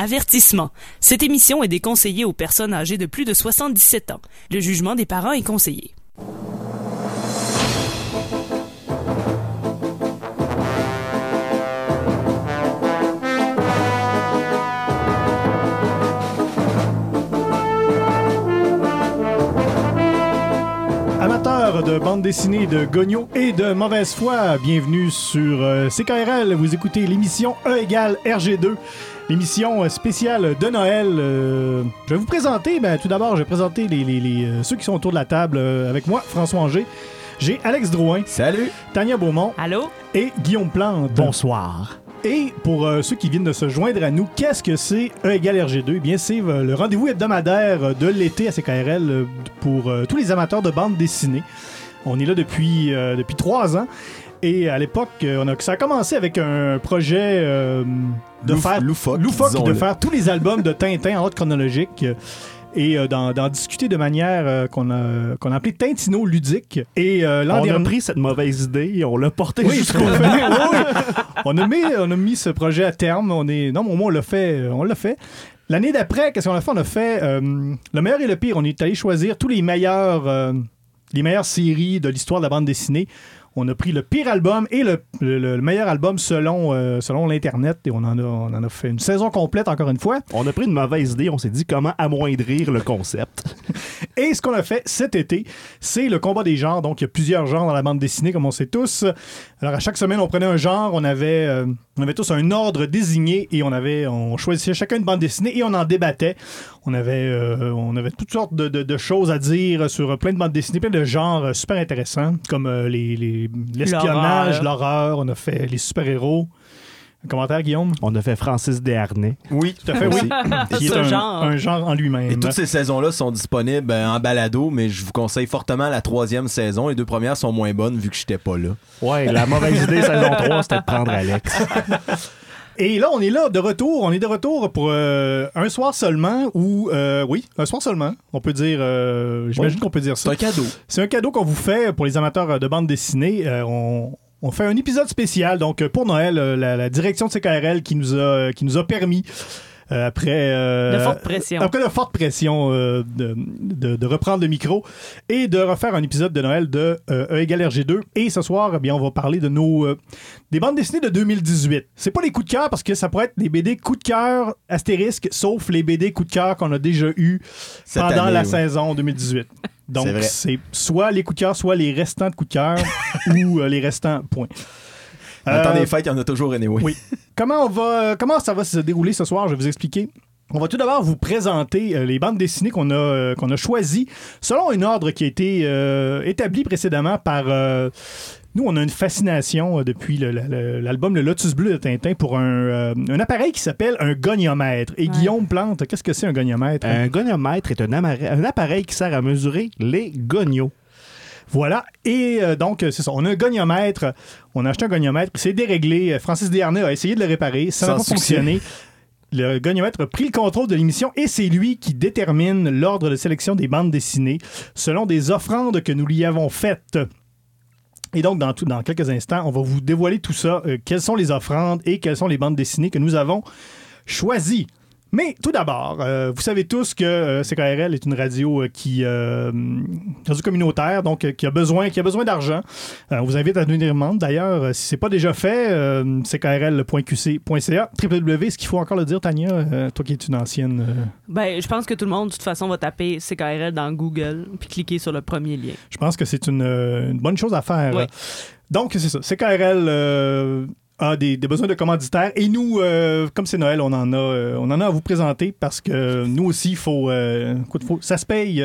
Avertissement. Cette émission est déconseillée aux personnes âgées de plus de 77 ans. Le jugement des parents est conseillé. De bande dessinée de Gogno et de mauvaise foi, bienvenue sur euh, CKRL. Vous écoutez l'émission E égale RG2, l'émission euh, spéciale de Noël. Euh, je vais vous présenter, ben, tout d'abord, je vais présenter les, les- les, ceux qui sont autour de la table avec moi, François Anger. J'ai Alex Drouin, Salut! Tania Beaumont Allô? et Guillaume Plante. Bonsoir. Et pour euh, ceux qui viennent de se joindre à nous, qu'est-ce que c'est E égale RG2? Eh bien, c'est euh, le rendez-vous hebdomadaire de l'été à CKRL euh, pour euh, tous les amateurs de bande dessinée. On est là depuis, depuis trois ans. Et à l'époque, on a, ça a commencé avec un projet de Louf- faire loufoque, loufoque, de faire tous les albums de Tintin en ordre chronologique. Euh, et euh, d'en discuter de manière euh, qu'on a, qu'on a appelé Tintino ludique. Et euh, l'an On a pris cette mauvaise idée et on l'a portée oui, jusqu'au on, a mis, on a mis ce projet à terme. On est, non, mais au moins, on l'a fait. euh, On l'a fait. L'année d'après, qu'est-ce qu'on a fait? On a fait euh, le meilleur et le pire. On est allé choisir tous les meilleurs, euh, les meilleures séries de l'histoire de la bande dessinée. On a pris le pire album et le, le- le meilleur album selon, euh, selon l'Internet. Et on en, a, on en a fait une saison complète, encore une fois. On a pris une mauvaise idée, on s'est dit comment amoindrir le concept. Et ce qu'on a fait cet été, c'est le combat des genres. Donc, il y a plusieurs genres dans la bande dessinée, comme on sait tous. Alors, à chaque semaine, on prenait un genre, on avait, euh, on avait tous un ordre désigné et on avait, on choisissait chacun une bande dessinée et on en débattait. On avait, euh, on avait toutes sortes de, de- de choses à dire sur plein de bandes dessinées, plein de genres euh, super intéressants, comme euh, les- les- l'espionnage, l'horreur. On a fait les super-héros. Un commentaire, Guillaume? On a fait Francis Desharnais. Oui. Tout à fait, oui. Qui est un, genre. un genre en lui-même. Et toutes ces saisons-là sont disponibles euh, en balado, mais je vous conseille fortement la troisième saison. Les deux premières sont moins bonnes vu que j'étais pas là. Ouais, la mauvaise idée saison 3, c'était de prendre Alex. Et là, on est là de retour. On est de retour pour euh, un soir seulement ou euh, oui, un soir seulement. On peut dire, euh, j'imagine qu'on peut dire C'est ça. un cadeau. C'est un cadeau qu'on vous fait pour les amateurs de bande dessinée. Euh, on, on fait un épisode spécial donc euh, pour Noël. euh, la, la direction de CKRL qui nous a qui nous a permis euh, après euh, De forte pression. après de forte pression euh, de, de- de reprendre le micro et de refaire un épisode de Noël de euh, E égale RG2 et ce soir eh bien on va parler de nos euh, des bandes dessinées de 2018 c'est pas les coups de cœur parce que ça pourrait être des BD coups de cœur astérisque sauf les BD coups de cœur qu'on a déjà eu pendant année, la oui. saison 2018 donc C'est soit les coups de cœur soit les restants de coups de cœur ou euh, les restants point Euh, des fêtes, il y en a toujours anyway. oui. Comment on va comment ça va se dérouler ce soir? Je vais vous expliquer. On va tout d'abord vous présenter euh, les bandes dessinées qu'on a euh, qu'on a choisies selon un ordre qui a été euh, établi précédemment par euh, nous, on a une fascination euh, depuis le- le- le- l'album le, Lotus Bleu de Tintin pour un, euh, un appareil qui s'appelle un goniomètre. Et Guillaume Plante, qu'est-ce que c'est un goniomètre? Un goniomètre est un, appareil qui sert à mesurer les gonios. Voilà. Et euh, donc, c'est ça. On a un goniomètre. On a acheté un goniomètre. C'est déréglé. Francis Desharnais a essayé de le réparer. Ça n'a Sans pas succès. fonctionné. Le goniomètre a pris le contrôle de l'émission et c'est lui qui détermine l'ordre de sélection des bandes dessinées selon des offrandes que nous lui avons faites. Et donc, dans, quelques instants, on va vous dévoiler tout ça. euh, quelles sont les offrandes et quelles sont les bandes dessinées que nous avons choisies. Mais tout d'abord, euh, vous savez tous que euh, CKRL est une radio euh, qui euh, radio communautaire, donc euh, qui a besoin, qui a besoin d'argent. On vous invite à devenir membre. D'ailleurs, si c'est pas déjà fait, ckrl.qc.ca, www. Est-ce qu'il faut encore le dire, Tania, toi qui es une ancienne. Ben, je pense que tout le monde, de toute façon, va taper CKRL dans Google puis cliquer sur le premier lien. je pense que c'est une, une bonne chose à faire. Oui. Donc, c'est ça. CKRL a des, besoins de commanditaires. Et nous, euh, comme c'est Noël, on en, a, euh, on en a à vous présenter parce que nous aussi, faut, euh, faut- ça se paye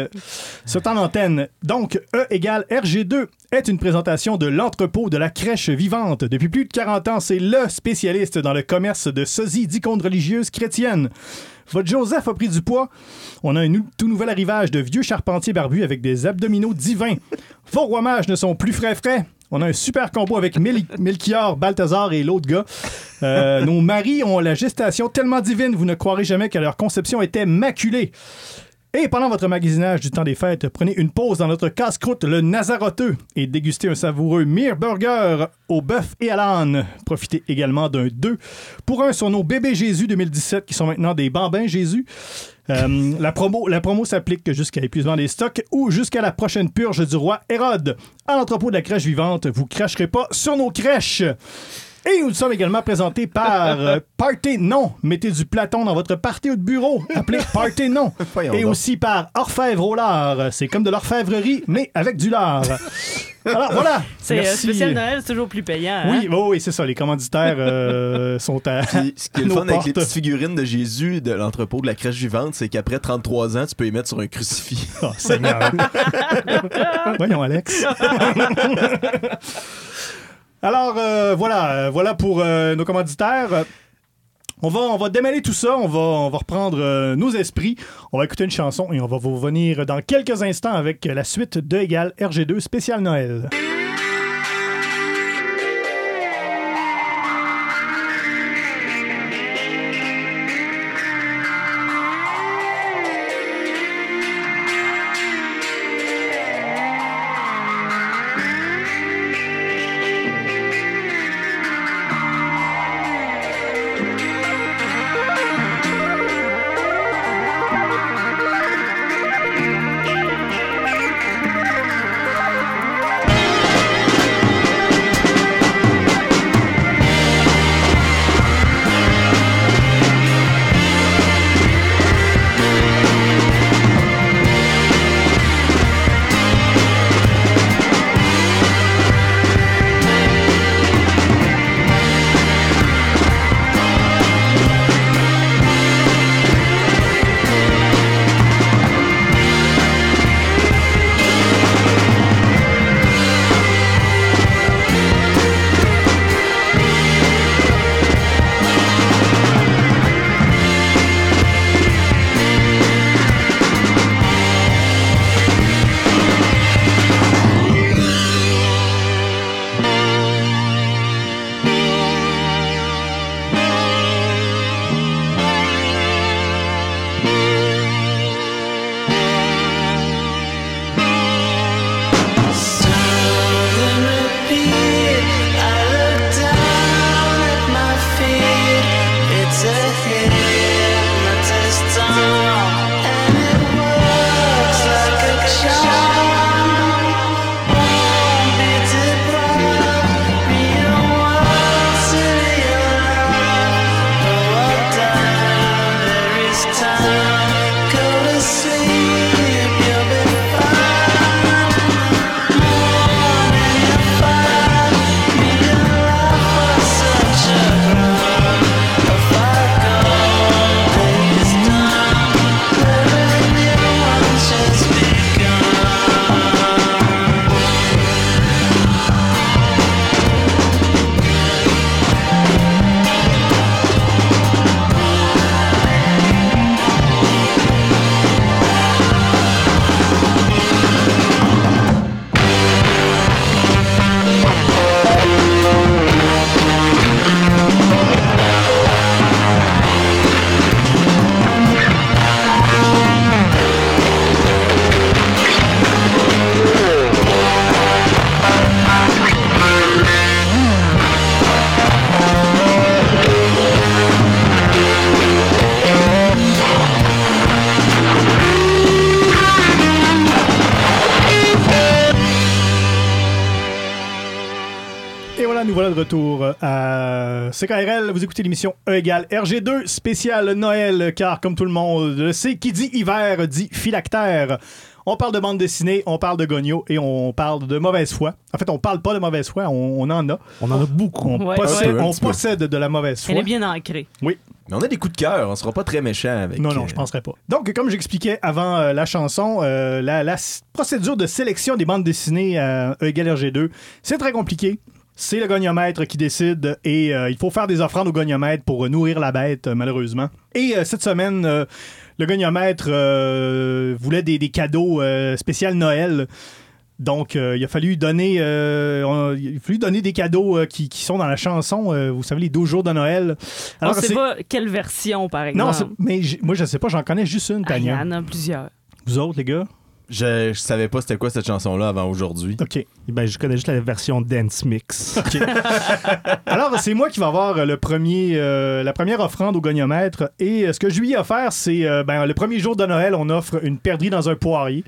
ce temps d'antenne. Donc, E égale RG2 est une présentation de l'entrepôt de la crèche vivante. Depuis plus de 40 ans, c'est le spécialiste dans le commerce de sosies d'icônes religieuses chrétiennes. Votre Joseph a pris du poids. On a un tout nouvel arrivage de vieux charpentiers barbus avec des abdominaux divins. Vos rois mages ne sont plus frais frais. On a un super combo avec Mel- Melchior, Balthazar et l'autre gars. Euh, nos maris ont la gestation tellement divine, vous ne croirez jamais que leur conception était maculée. Et pendant votre magasinage du temps des fêtes, prenez une pause dans notre casse-croûte, le Nazaroteux, et dégustez un savoureux Mir Burger au bœuf et à l'âne. Profitez également d'un 2 pour un sur nos bébés Jésus 2017 qui sont maintenant des bambins Jésus. Euh, la promo, la promo s'applique jusqu'à épuisement des stocks ou jusqu'à la prochaine purge du roi Hérode. À l'entrepôt de la crèche vivante, vous cracherez pas sur nos crèches. Et nous sommes également présentés par euh, Party Non. Mettez du Platon dans votre party ou de bureau. Appelez Party Non. Voyons Et donc. aussi par Orfèvre au lard. C'est comme de l'orfèvrerie, mais avec du lard. Alors voilà. C'est euh, spécial Noël, c'est toujours plus payant. hein? Oui, oui, oui, c'est ça. Les commanditaires euh, sont à. Puis, ce qui est le fun avec les petites figurines de Jésus de l'entrepôt de la crèche vivante, c'est qu'après 33 ans, tu peux y mettre sur un crucifix. Oh, Seigneur. Voyons, Alex. Alors, euh, voilà, euh, voilà pour euh, nos commanditaires. On va, on démêler tout ça, on va, on va reprendre euh, nos esprits, on va écouter une chanson et on va vous revenir dans quelques instants avec la suite de Égal RG2 spécial Noël. Nous voilà de retour à CKRL. Vous écoutez l'émission E égale RG2, spécial Noël, car comme tout le monde le sait, qui dit hiver dit phylactère. On parle de bande dessinée, on parle de gogno et on parle de mauvaise foi. En fait, on parle pas de mauvaise foi, on, on en a. On en a beaucoup. On, Ouais, possède, ouais. On de la mauvaise foi. Elle est bien ancrée. Oui. Mais on a des coups de cœur, on sera pas très méchant avec. Non, non, euh, je penserais pas. Donc, comme j'expliquais avant euh, la chanson, euh, la, la procédure de sélection des bandes dessinées à E égale RG2, c'est très compliqué. C'est le goniomètre qui décide et euh, il faut faire des offrandes au goniomètre pour nourrir la bête, euh, malheureusement. Et euh, cette semaine, euh, le goniomètre voulait des, des cadeaux spécial Noël. Donc, euh, il a fallu donner, euh, on- il a fallu donner des cadeaux euh, qui, qui sont dans la chanson. vous savez, les 12 jours de Noël. On c'est- sait pas quelle version, par exemple. non, mais moi, je sais pas, j'en connais juste une, Ah, il y Tania. en a plusieurs. Vous autres, les gars? Je, je savais pas c'était quoi cette chanson-là avant aujourd'hui. OK. Ben, je connais juste la version Dance Mix. Alors, c'est moi qui va avoir le premier, euh, la première offrande au goniomètre. Et euh, ce que je lui ai offert, c'est euh, ben, le premier jour de Noël, on offre une perdrix dans un poirier.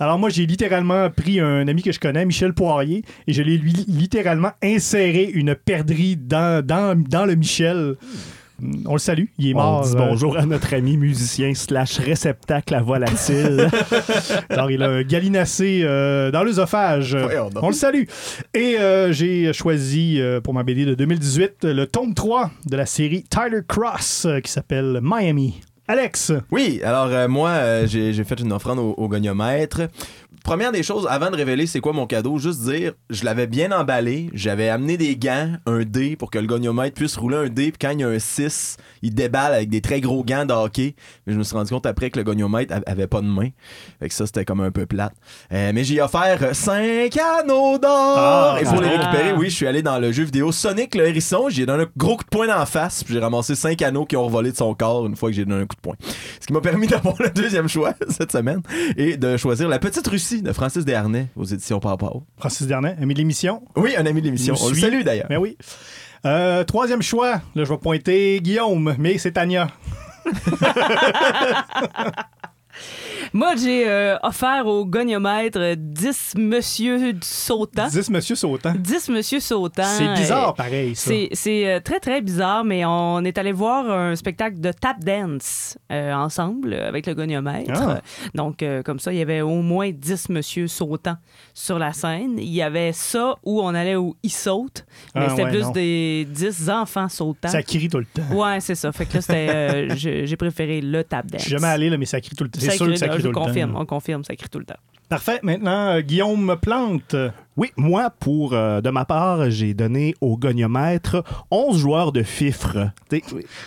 Alors, moi, j'ai littéralement pris un ami que je connais, Michel Poirier, et je l'ai lui littéralement inséré une perdrix dans, dans, dans le Michel. On le salue, il est mort. On dit euh, bonjour à notre ami musicien slash réceptacle à volatile. Alors, il a galinacé euh, dans l'œsophage. On le salue. Et euh, j'ai choisi euh, pour ma BD de 2018 le tome 3 de la série Tyler Cross euh, qui s'appelle Miami. Alex, Oui, alors euh, moi, euh, j'ai j'ai fait une offrande au, au goniomètre. Première des choses, avant de révéler c'est quoi mon cadeau, juste dire, je l'avais bien emballé, j'avais amené des gants, un dé pour que le goniomètre puisse rouler un dé, puis quand il y a un 6, il déballe avec des très gros gants de hockey. Mais je me suis rendu compte après que le goniomètre av- avait pas de main. Fait que ça, c'était comme un peu plate. Euh, mais j'ai offert 5 anneaux d'or! Ah, Et pour les ah. récupérer, oui, je suis allé dans le jeu vidéo Sonic le hérisson, j'ai donné un gros coup de poing d'en face, puis j'ai ramassé 5 anneaux qui ont volé de son corps une fois que j'ai donné un coup de. Ce qui m'a permis d'avoir le deuxième choix cette semaine et de choisir La Petite Russie de Francis Desharnais aux éditions Papa. Francis Dernet, ami de l'émission? Oui, un ami de l'émission. On le salue d'ailleurs. Ben oui. Euh, troisième choix, là je vais pointer Guillaume, mais c'est Tania. Moi, j'ai euh, offert au goniomètre euh, 10 monsieur sautant. 10 Monsieur Sautant. 10 monsieur sautant. C'est bizarre pareil ça. C'est, euh, très, très bizarre, mais on est allé voir un spectacle de tap dance euh, ensemble avec le goniomètre. Ah. Donc, euh, comme ça, il y avait au moins 10 monsieur sautants sur la scène. Il y avait ça où on allait où ils sautent, mais Ah, c'était ouais, plus non. des 10 enfants sautants. Ça crie tout le temps. Ouais, c'est ça. Fait que là, c'était, j'ai préféré le tap dance. Je suis jamais allé là, mais ça crie tout le temps. C'est sûr que ça crie je tout le confirme, temps. on confirme, ça crie tout le temps. Parfait. Maintenant, euh, Guillaume Plante. Oui, moi, pour euh, de ma part, j'ai donné au goniomètre 11 joueurs de fifre. T'sais,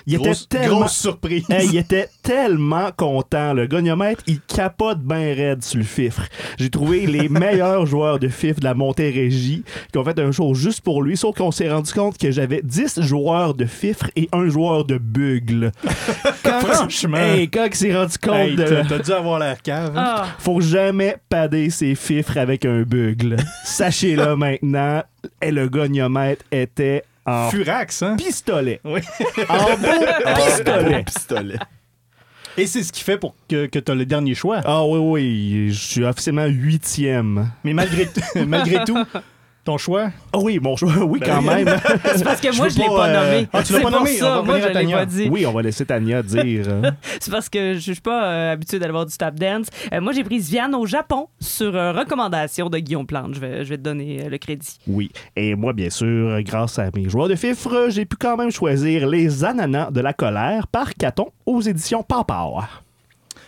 Il était tellement... grosse surprise. Il était tellement content. Le goniomètre, il capote bien raide sur le fifre. J'ai trouvé les meilleurs joueurs de fifre de la Montérégie qui ont fait un show juste pour lui, sauf qu'on s'est rendu compte que j'avais 10 joueurs de fifre et un joueur de bugle. Quand, Franchement. Hey, quand il s'est rendu compte Hey, de... t'as t'as dû avoir l'air cave. hein? Ah, Faut jamais pader ses fifres avec un bugle. Sachez-le maintenant, et le goniomètre était en Furax, hein? pistolet. Oui. En beau pistolet. pistolet. Et c'est ce qui fait pour que, que tu as le dernier choix. Ah oui, oui, je suis officiellement huitième. Mais malgré, malgré tout, ton choix? Ah oui, bon choix, oui, quand Ben oui. même. c'est parce que moi, je l'ai pas, pas euh, nommé. Ah, tu l'as pas nommé? On va Ça, moi, je l'ai pas dit. oui, on va laisser Tania dire. hein. C'est parce que je suis pas euh, habituée d'aller voir du tap dance. Euh, moi, j'ai pris Viane au Japon sur euh, recommandation de Guillaume Plante. Je vais, je vais te donner le crédit. Oui. Et moi, bien sûr, grâce à mes joueurs de fifre, j'ai pu quand même choisir Les Ananas de la colère par Caton aux éditions Papa.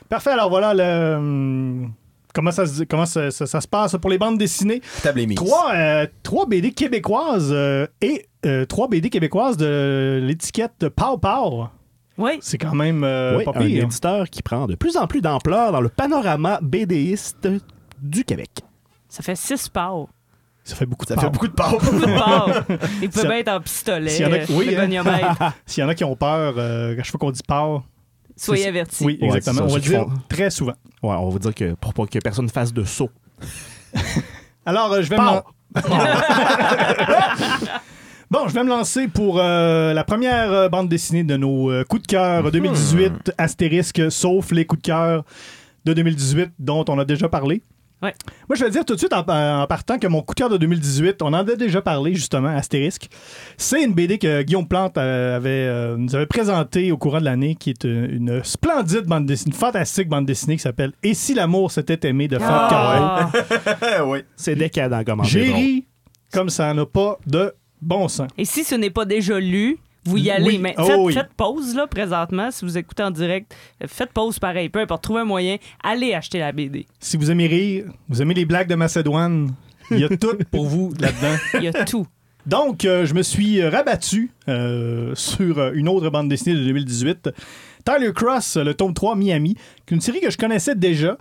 Parfait, alors voilà le. Comment, ça, se- comment ça, ça- ça se passe pour les bandes dessinées? Table est mise. Trois, euh, trois BD québécoises euh, et euh, trois BD québécoises de l'étiquette Pow Pow. Oui. C'est quand même euh, oui, pas un éditeur qui prend de plus en plus d'ampleur dans le panorama BDiste du Québec. Ça fait six parts. Ça fait beaucoup de Ça fait pow. beaucoup de pau. De. Il peut bien être en pistolet. s'il y en a- oui, hein. S'il y en a qui ont peur, euh, à chaque fois qu'on dit Pow, Soyez avertis. oui, exactement. ça, on va le dire font- très souvent. Ouais, on va dire que pour pas que personne fasse de saut. Alors, euh, je vais me... Pow! Bon, je vais me lancer pour euh, la première euh, bande dessinée de nos euh, coups de cœur 2018, astérisque, sauf les coups de cœur de 2018 dont on a déjà parlé. Ouais. Moi, je vais dire tout de suite en, en partant que mon coup de cœur de 2018, on en a déjà parlé justement, astérisque. C'est une BD que Guillaume Plante euh, avait, euh, nous avait présentée au courant de l'année, qui est euh, une splendide bande dessinée, une fantastique bande dessinée qui s'appelle Et si l'amour s'était aimé de Carrel. Ah. oui. C'est décadent comment J'ai ri comme ça n'a pas de bon sens. Et si ce n'est pas déjà lu, vous y allez. Oui. Mais Oh faites, oui. faites pause, là, présentement. Si vous écoutez en direct, euh, faites pause pareil. Peu importe, trouvez un moyen. Allez acheter la BD. Si vous aimez rire, vous aimez les blagues de Macédoine, il y a tout pour vous là-dedans. Il y a tout. Donc, euh, je me suis rabattu euh, sur euh, une autre bande dessinée de 2018. Tyler Cross, le tome 3 Miami, qui est une série que je connaissais déjà.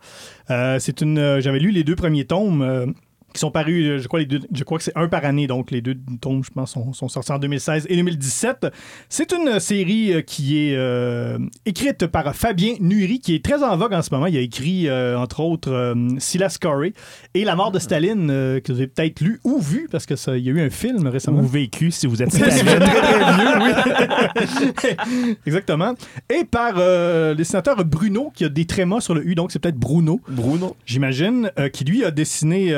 Euh, c'est une, euh, j'avais lu les deux premiers tomes. Qui sont parus, euh, je crois, les deux, je crois que c'est un par année, donc les deux tomes, je pense, sont, sont sortis en 2016 et 2017. C'est une série euh, qui est euh, écrite par Fabien Nury, qui est très en vogue en ce moment. Il a écrit, euh, entre autres, euh, Silas Corey et La mort de Staline, euh, que vous avez peut-être lu ou vu, parce que ça, il y a eu un film récemment. Ou vécu si vous êtes très, très vieux, oui. Exactement. Et par le dessinateur Bruno, qui a des trémas sur le U, donc c'est peut-être Bruno, Bruno. j'imagine, qui lui a dessiné,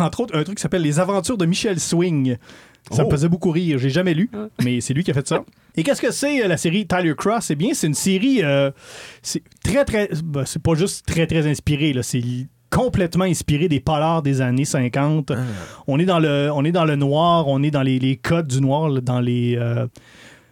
entre autres, un truc qui s'appelle Les aventures de Michel Swing. Ça me Oh. faisait beaucoup rire. J'ai jamais lu, Ah. mais c'est lui qui a fait ça. Et qu'est-ce que c'est euh, la série Tyler Cross? Eh bien, c'est une série. euh, c'est très, très. ben, c'est pas juste très, très inspiré. là, C'est complètement inspiré des polars des années 50. On, est dans le, on est dans le noir, on est dans les, les codes du noir, là, dans les. euh,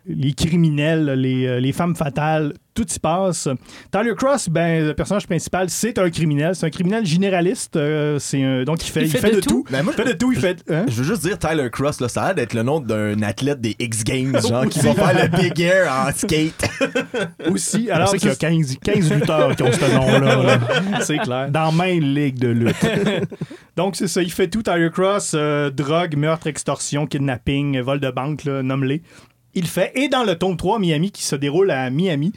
les criminels, les, euh, les femmes fatales, tout y passe. Tyler Cross, ben, le personnage principal, c'est un criminel. C'est un criminel généraliste. euh, c'est un- donc, il fait, Il fait de de tout. tout. Ben, moi, Il fait de tout. Il fait. hein? Je veux juste dire Tyler Cross, là, ça a l'air d'être le nom d'un athlète des X Games, genre qui va faire le Big Air en skate. Aussi. Alors, c'est qu'il y a 15, 15 lutteurs qui ont ce nom-là. là. c'est clair. Dans même ligue de lutte. Donc, c'est ça. Il fait tout. Tyler Cross, euh, drogue, meurtre, extorsion, kidnapping, vol de banque, nomme-les. Il fait. Et dans le tome 3, Miami, qui se déroule à Miami,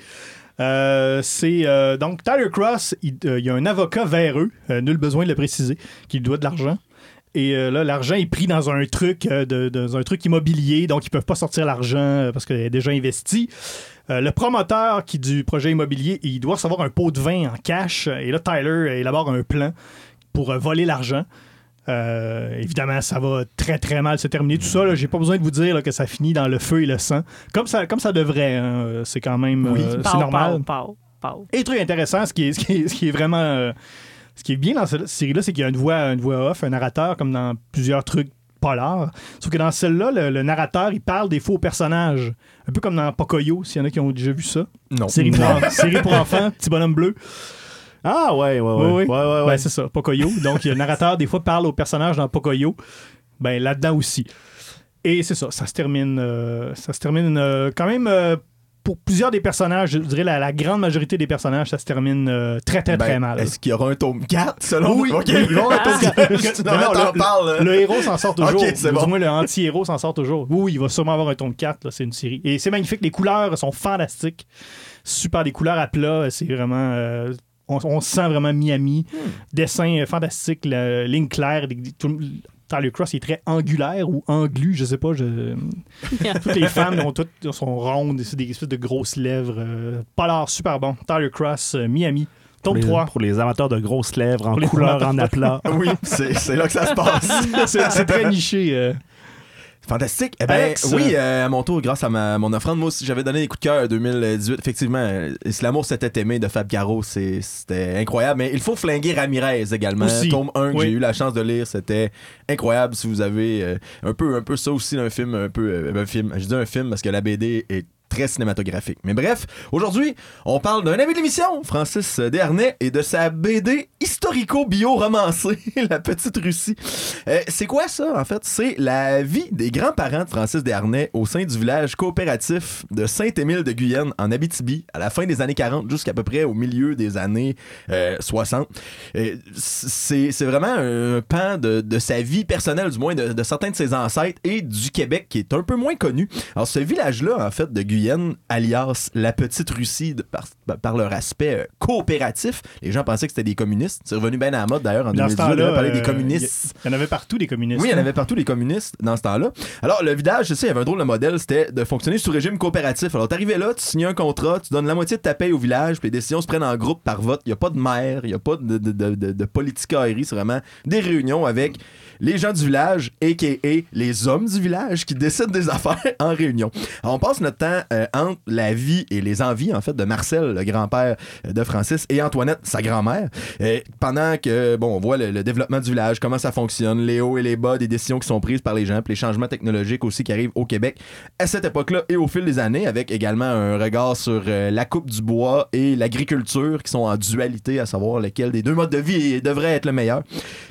euh, c'est euh, donc Tyler Cross, il, euh, il y a un avocat véreux, euh, nul besoin de le préciser, qui lui doit de l'argent. Et là, l'argent est pris dans un truc, dans un truc immobilier, donc ils peuvent pas sortir l'argent parce qu'il est déjà investi. Le promoteur qui du projet immobilier, il doit recevoir un pot de vin en cash. Et là, Tyler élabore un plan pour voler l'argent. Euh, évidemment, ça va très très mal se terminer. Tout ça, là, j'ai pas besoin de vous dire là, que ça finit dans le feu et le sang. Comme ça, comme ça devrait. hein. C'est quand même Oui. euh, c'est normal. pau, pau. Et truc intéressant, ce qui est, ce qui est, ce qui est vraiment. euh, ce qui est bien dans cette série-là, c'est qu'il y a une voix, une voix off, un narrateur, comme dans plusieurs trucs polars. Sauf que dans celle-là, le, le narrateur, il parle des faux personnages. Un peu comme dans Pocoyo, s'il y en a qui ont déjà vu ça. Non. Série pour, série pour enfants, petit bonhomme bleu. Ah, ouais, ouais, ouais. Oui, oui. ouais, ouais, ouais. Ben, c'est ça, Pocoyo. Donc, le narrateur, des fois, parle aux personnages dans Pocoyo. Ben, là-dedans aussi. Et c'est ça, ça se termine, euh, ça se termine euh, quand même euh, pour plusieurs des personnages, je dirais la, la grande majorité des personnages, ça se termine euh, très, très, très Ben, mal. Est-ce qu'il y aura un tome 4 selon Oui, Ok. oui, ils vont avoir un tome 4. Non, Non, t'en le- héros s'en sort toujours. Ok, c'est Ou bon. Du moins, le anti-héros s'en sort toujours. Oui, oui, il va sûrement avoir un tome 4. là, C'est une série. Et c'est magnifique. Les couleurs sont fantastiques. Super. Des couleurs à plat. C'est vraiment. euh, on, on se sent vraiment Miami. Hmm. Dessin euh, fantastique. la ligne claire. tout- Tyler Cross est très angulaire ou anglu, je sais pas. Je... toutes les femmes ont toutes sont rondes, c'est des espèces de grosses lèvres. Euh, polar, super bon. Tyler Cross, euh, Miami. Pour Tome les, 3. pour les amateurs de grosses lèvres en Pour couleur, en aplat. Oui, c'est là que ça se passe. c'est c'est très niché. euh. Fantastique. Eh ben, Alex, oui, euh, à mon tour, grâce à ma, mon offrande, moi aussi, j'avais donné des coups de cœur en 2018. Effectivement, euh, Si l'amour s'était aimé de Fab Caro, c'était incroyable. Mais il faut flinguer Ramirez également. Aussi. Tome 1 que Oui. j'ai eu la chance de lire, c'était incroyable. Si vous avez euh, un peu un peu ça aussi, un film, un peu euh, un film. Je dis un film parce que la BD est très cinématographique. Mais bref, aujourd'hui, on parle d'un ami de l'émission, Francis Desharnais, et de sa BD historico-bio-romancée, La Petite Russie. Euh, c'est quoi ça, en fait? C'est la vie des grands-parents de Francis Desharnais au sein du village coopératif de Saint-Émile de Guyenne, en Abitibi, à la fin des années 40 jusqu'à peu près au milieu des années euh, 60. Euh, c'est c'est vraiment un pan de, de sa vie personnelle, du moins de, de certains de ses ancêtres et du Québec qui est un peu moins connu. Alors, ce village-là, en fait, de Guyenne, alias la Petite Russie, de- par, par leur aspect euh, coopératif, les gens pensaient que c'était des communistes. C'est revenu bien à la mode d'ailleurs en Dans ce 2018, temps-là, on parlait des euh, communistes. Il y en avait partout des communistes. Oui, il y en hein. avait partout les communistes dans ce temps-là. Alors, le village, je sais, il y avait un drôle de modèle, c'était de fonctionner sous régime coopératif. Alors, t'arrivais là, tu signais un contrat, tu donnes la moitié de ta paye au village, puis les décisions se prennent en groupe par vote. Il n'y a pas de maire, il n'y a pas de, de, de, de, de politicaillerie, c'est vraiment des réunions avec les gens du village, a.k.a. les hommes du village, qui décident des affaires en réunion. Alors, on passe notre temps euh, entre la vie et les envies, en fait, de Marcel, le grand-père de Francis, et Antoinette, sa grand-mère, pendant que, bon, on voit le, développement du village, comment ça fonctionne, les hauts et les bas des décisions qui sont prises par les gens, puis les changements technologiques aussi qui arrivent au Québec à cette époque-là et au fil des années, avec également un regard sur euh, la coupe du bois et l'agriculture qui sont en dualité, à savoir lequel des deux modes de vie devrait être le meilleur.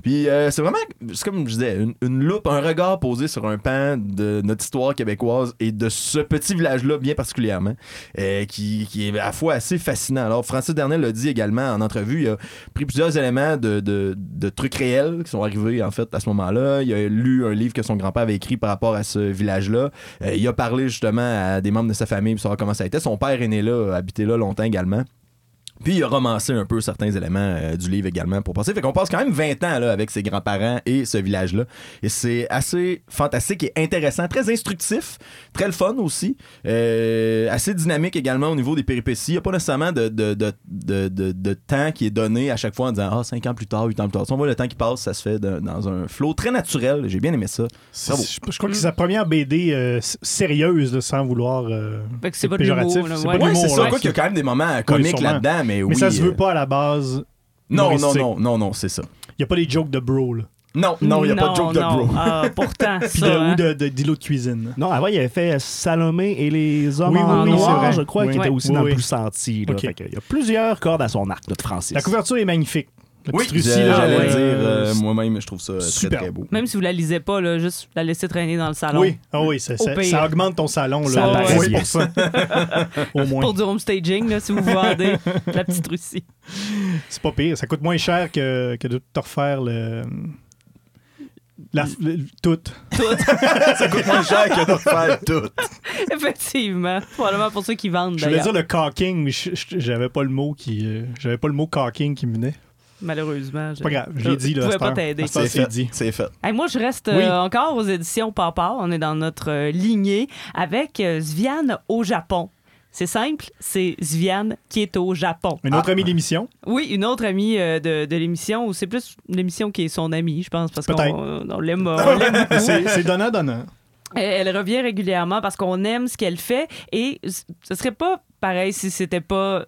Puis euh, c'est vraiment, c'est comme je disais, une, loupe, un regard posé sur un pan de notre histoire québécoise et de ce petit village-là particulièrement, euh, qui, qui est à la fois assez fascinant. Alors, Francis Dernel l'a dit également en entrevue, il a pris plusieurs éléments de, de- trucs réels qui sont arrivés, en fait, à ce moment-là. Il a lu un livre que son grand-père avait écrit par rapport à ce village-là. Euh, il a parlé justement à des membres de sa famille pour savoir comment ça a été. Son père est né là, habité là longtemps également. Puis il a romancé un peu certains éléments euh, du livre également pour passer. Fait qu'on passe quand même 20 ans là, avec ses grands-parents et ce village-là. Et c'est assez fantastique et intéressant, très instructif, très le fun aussi. Euh, assez dynamique également au niveau des péripéties. Il n'y a pas nécessairement de, de, de, de, de- de temps qui est donné à chaque fois en disant Ah, 5 ans plus tard, 8 ans plus tard. Si on voit le temps qui passe, ça se fait de- dans un flow très naturel. J'ai bien aimé ça. C'est- Bravo. Je, je crois que c'est sa première BD euh, sérieuse, là, sans vouloir. euh, Fait que c'est pas péjoratif. C'est ouais. Ouais, ça. là. Quoi qu'il y a quand même des moments comiques là-dedans, mais oui. Mais ça se veut euh, pas à la base. Non, non, non, non, non, c'est ça. Il n'y a pas des jokes de bro, là. Non, non, il n'y a pas de joke de non. bro. Ah, pourtant, Puis ça. de, hein. ou de, de- d'îlot de cuisine. Non, avant, il avait fait Salomé et les hommes Oui, en oui, oui, noir, je crois, Oui. qui était aussi Oui, dans oui. le plus senti. Là. Fait il y a plusieurs cordes à son arc, notre Francis. La couverture est magnifique. La Oui, petite Russie, j'allais là, j'allais ouais. dire, euh, moi-même, je trouve ça très, Super. très beau. Même si vous la lisez pas, là, juste la laisser traîner dans le salon. Oui, ah oui ça, ça, ça augmente ton salon. Là, Ça bien. pour ça. Au moins. Pour du home staging, là, si vous vendez la petite Russie. C'est pas pire. Ça coûte moins cher que, que de te refaire le. La, le- tout. ça coûte moins cher que de faire tout. Effectivement. Probablement pour ceux qui vendent, Je voulais dire le caulking, mais j'avais pas le mot qui. euh, j'avais pas le mot caulking qui me venait. Malheureusement. C'est pas grave, je l'ai dit là. Je pouvais pas t'aider. C'est fait. dit. C'est fait. Hey, moi, je reste Oui. euh, encore aux éditions Papa. On est dans notre euh, lignée avec euh, Sviane au Japon. C'est simple, c'est Sviane qui est au Japon. Une autre amie d'émission. Oui, une autre amie euh, de, de l'émission, ou c'est plus l'émission qui est son amie, je pense, parce qu'on l'aime. C'est c'est donnant-donnant. Elle, revient régulièrement parce qu'on aime ce qu'elle fait et ce serait pas pareil si c'était pas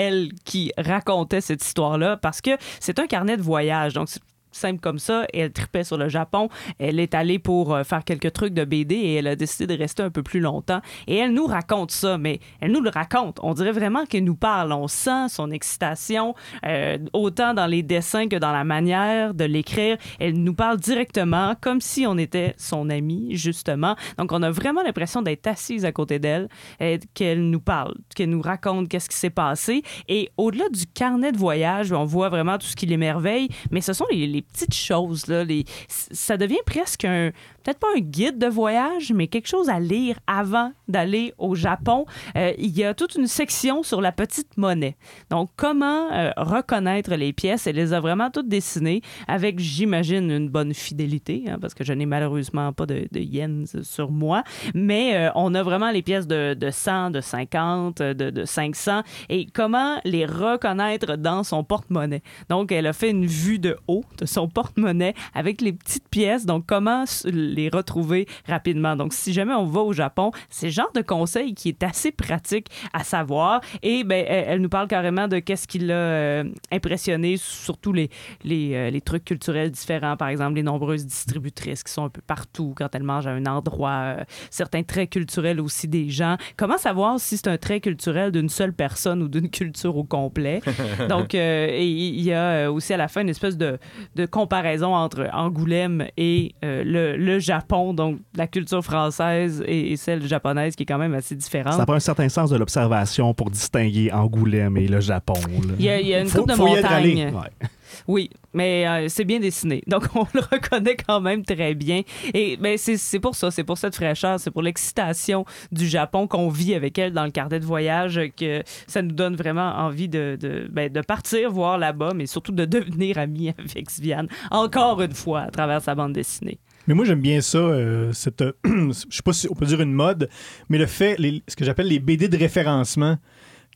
elle qui racontait cette histoire-là parce que c'est un carnet de voyage. Donc, simple comme ça. Elle tripait sur le Japon. Elle est allée pour euh, faire quelques trucs de BD et elle a décidé de rester un peu plus longtemps. Et elle nous raconte ça, mais elle nous le raconte. On dirait vraiment qu'elle nous parle. On sent son excitation, euh, autant dans les dessins que dans la manière de l'écrire. Elle nous parle directement, comme si on était son amie, justement. Donc, on a vraiment l'impression d'être assise à côté d'elle, euh, qu'elle nous parle, qu'elle nous raconte qu'est-ce qui s'est passé. Et au-delà du carnet de voyage, on voit vraiment tout ce qui l'émerveille, mais ce sont les petites choses. Là, les, ça devient presque un, peut-être pas un guide de voyage, mais quelque chose à lire avant d'aller au Japon. Euh, il y a toute une section sur la petite monnaie. Donc, comment euh, reconnaître les pièces? Elle les a vraiment toutes dessinées avec, j'imagine, une bonne fidélité, hein, parce que je n'ai malheureusement pas de, yens sur moi. Mais euh, on a vraiment les pièces de, de 100, de 50, de, de 500 et comment les reconnaître dans son porte-monnaie? Donc, elle a fait une vue de haut de son porte-monnaie avec les petites pièces. Donc, comment les retrouver rapidement. Donc, si jamais on va au Japon, c'est le genre de conseil qui est assez pratique à savoir. Et ben, elle, nous parle carrément de qu'est-ce qui l'a euh, impressionné, surtout les, les, euh, les trucs culturels différents. Par exemple, les nombreuses distributrices qui sont un peu partout quand elles mangent à un endroit. euh, certains traits culturels aussi des gens. Comment savoir si c'est un trait culturel d'une seule personne ou d'une culture au complet? Donc, euh, et il y a aussi à la fin une espèce de, de comparaison entre Angoulême et le, le Japon, donc la culture française et, et celle japonaise qui est quand même assez différente. Ça prend un certain sens de l'observation pour distinguer Angoulême et le Japon. là. Il y a, il y a une Faut- coupe de. Ouais. Oui, mais euh, c'est bien dessiné. Donc, on le reconnaît quand même très bien. Et ben, c'est c'est pour ça, c'est pour cette fraîcheur, c'est pour l'excitation du Japon qu'on vit avec elle dans le carnet de voyage que ça nous donne vraiment envie de, de, ben, de partir voir là-bas, mais surtout de devenir amis avec Sviane, encore une fois, à travers sa bande dessinée. Mais moi, j'aime bien ça, euh, cette, euh, je sais pas si on peut dire une mode, mais le fait, les- ce que j'appelle les BD de référencement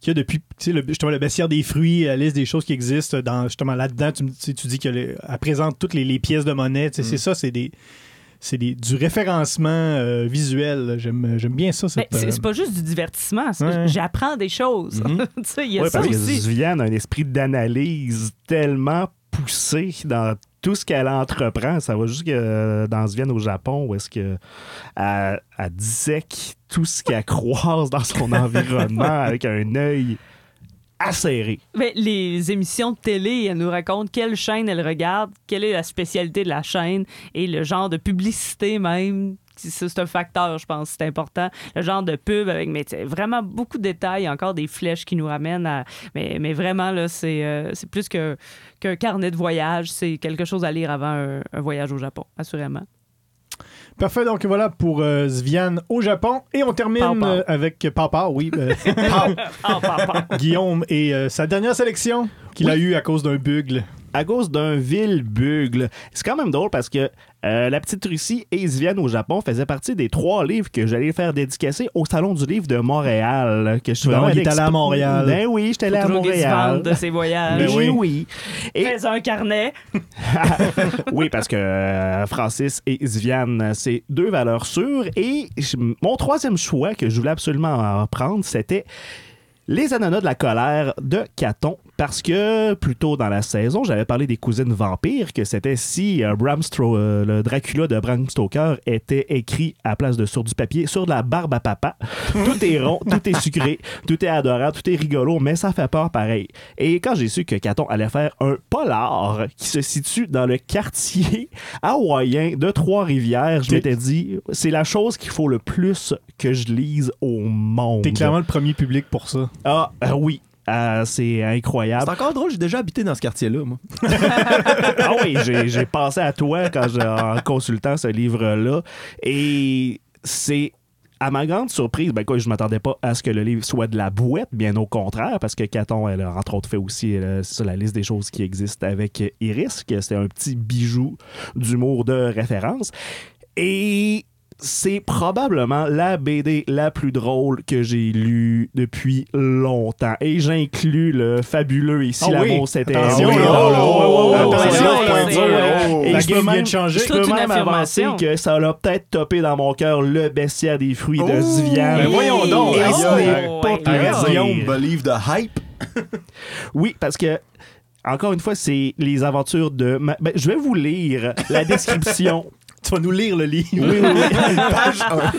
qu'il y a depuis, tu sais, le, justement, le baissière des fruits, la liste des choses qui existent, dans, justement, là-dedans, tu, tu dis qu'elle présente toutes les, les pièces de monnaie, tu sais, c'est ça, c'est des... C'est des- du référencement euh, visuel. J'aime j'aime bien ça. C'est euh, c'est pas juste du divertissement, Ouais. j'apprends des choses. Tu sais, il y a Ouais, ça parce que aussi. Viviane a un esprit d'analyse tellement poussé dans tout ce qu'elle entreprend. Ça va jusque euh, dans Vienne au Japon où est-ce que elle, elle dissèque tout ce qu'elle croise dans son environnement avec un œil acéré. Les émissions de télé, elle nous raconte quelle chaîne elle regarde, quelle est la spécialité de la chaîne et le genre de publicité même c'est un facteur, je pense, c'est important. Le genre de pub avec mais vraiment beaucoup de détails, encore des flèches qui nous ramènent à. Mais, mais vraiment, là, c'est euh, c'est plus que- qu'un carnet de voyage. C'est quelque chose à lire avant un, un voyage au Japon, assurément. Parfait, donc voilà pour euh, Sviane au Japon. Et on termine euh, avec Papa, oui. euh, papa. Guillaume et euh, sa dernière sélection qu'il a eue à cause d'un bugle. À cause d'un vil bugle. C'est quand même drôle parce que euh, La Petite Russie et Sviane au Japon faisaient partie des trois livres que j'allais faire dédicacer au Salon du Livre de Montréal. Que je suis vraiment il est allé à Montréal. Ben oui, j'étais allé à Montréal. de ses voyages. Ben oui. oui. Et Fais un carnet. oui, parce que euh, Francis et Sviane, c'est deux valeurs sûres. Et je- mon troisième choix que je voulais absolument en prendre, c'était Les ananas de la colère de Caton. Parce que plus tôt dans la saison, j'avais parlé des cousines vampires, que c'était si euh, Bram Stro- euh, le Dracula de Bram Stoker était écrit à place de sur du papier, sur de la barbe à papa. Tout est rond, tout est sucré, tout est adorable, tout est rigolo, mais ça fait peur pareil. Et quand j'ai su que Caton allait faire un polar qui se situe dans le quartier hawaïen de Trois-Rivières, je m'étais dit, c'est la chose qu'il faut le plus que je lise au monde. T'es clairement le premier public pour ça. Ah, euh, oui. Euh, c'est C'est incroyable. encore drôle, j'ai déjà habité dans ce quartier-là, moi. ah oui, j'ai pensé à toi quand en consultant ce livre-là. Et c'est. À ma grande surprise, ben quoi, je m'attendais pas à ce que le livre soit de la bouette, bien au contraire, parce que Caton, elle a entre autres fait aussi c'est ça, la liste des choses qui existent avec Iris, que c'est un petit bijou d'humour de référence. Et c'est probablement la BD la plus drôle que j'ai lue depuis longtemps. Et j'inclus le fabuleux Ici Ah oui. l'amour Attention, Oh. Oh. Et La je peux même- de changer. Je peux même avancer que ça l'a peut-être topé dans mon cœur le bestiaire des fruits de Oh. Zviane. Ben voyons donc. Et ce n'est pas. Guillaume believe the hype. Oui, parce que encore une fois, c'est les aventures de. ma- ben, je vais vous lire la description. Tu vas nous lire le livre. Oui, oui, oui. Page un.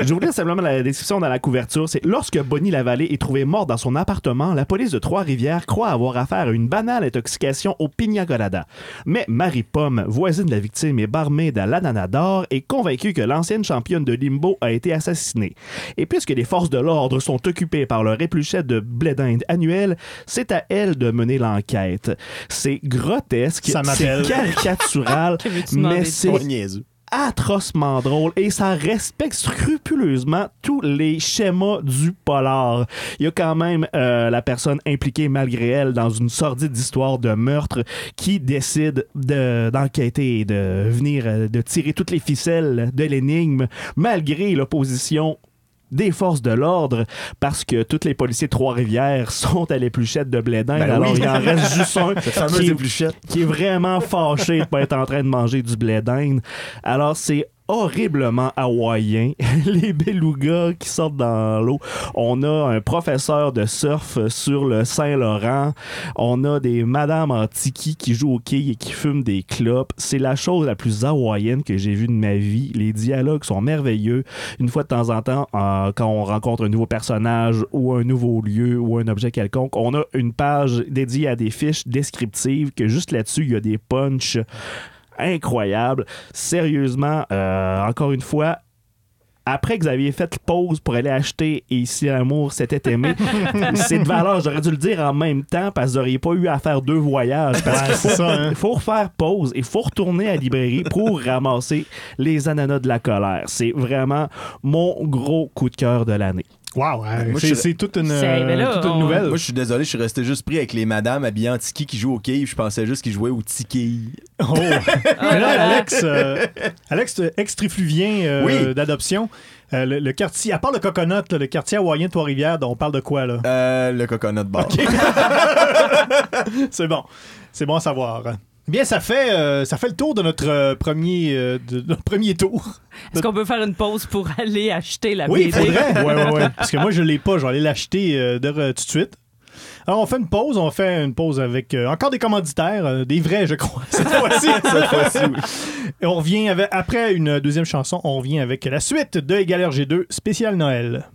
Je vous lis simplement la description dans la couverture. C'est lorsque Bonnie Lavallée est trouvée morte dans son appartement, la police de Trois-Rivières croit avoir affaire à une banale intoxication au pina colada. Mais Marie Pomme, voisine de la victime et barmaid à l'ananas d'or, est convaincue que l'ancienne championne de limbo a été assassinée. Et puisque les forces de l'ordre sont occupées par leur épluchette de blé d'Inde annuel, c'est à elle de mener l'enquête. C'est grotesque, c'est caricatural, mais c'est. Atrocement drôle et ça respecte scrupuleusement tous les schémas du polar. Il y a quand même euh, la personne impliquée malgré elle dans une sordide histoire de meurtre qui décide de- d'enquêter et de venir euh, de tirer toutes les ficelles de l'énigme malgré l'opposition des forces de l'ordre parce que tous les policiers de Trois-Rivières sont à l'épluchette de blé d'Inde, Ben alors oui. il en reste juste un qui est- qui est vraiment fâché de pas être en train de manger du blé d'Inde. Alors, c'est horriblement hawaïen. Les belugas qui sortent dans l'eau. On a un professeur de surf sur le Saint-Laurent. On a des madames en tiki qui jouent au quai et qui fument des clopes. C'est la chose la plus hawaïenne que j'ai vue de ma vie. Les dialogues sont merveilleux. Une fois de temps en temps, quand on rencontre un nouveau personnage ou un nouveau lieu ou un objet quelconque, on a une page dédiée à des fiches descriptives que juste là-dessus, il y a des punchs incroyables. Sérieusement, euh, encore une fois, après que vous aviez fait pause pour aller acheter Et ici l'amour s'était aimé, c'est de valeur. J'aurais dû le dire en même temps parce que vous n'auriez pas eu à faire deux voyages. Parce Ouais, qu'il faut, ça, hein. il faut refaire pause. Il faut retourner à la librairie pour ramasser les ananas de la colère. C'est vraiment mon gros coup de cœur de l'année. Wow, hein, Moi, c'est toute une, C'est- mais là, toute une on- nouvelle. Moi, je suis désolé, je suis resté juste pris avec les madames habillées en tiki qui jouent au quai. Je pensais juste qu'ils jouaient au tiki. Oh. Mais là, Alex, euh, Alex, euh, ex-trifluvien euh, Oui. d'adoption, euh, le, le quartier, à part le coconut, là, le quartier hawaïen de Trois-Rivières, on parle de quoi, là? Euh, le coconut bar. C'est bon. C'est bon à savoir. Bien, ça fait, euh, ça fait le tour de notre euh, premier, euh, de, de notre premier tour. Est-ce qu'on peut faire une pause pour aller acheter la Oui, il BD? faudrait. Ouais, ouais, ouais. Parce que moi, je l'ai pas. Je vais aller l'acheter euh, de- tout de suite. Alors, on fait une pause. On fait une pause avec euh, encore des commanditaires, euh, des vrais, je crois, cette fois-ci. cette fois-ci, oui. Et on revient avec, après une deuxième chanson, on revient avec la suite de Égal RG2 spécial Noël.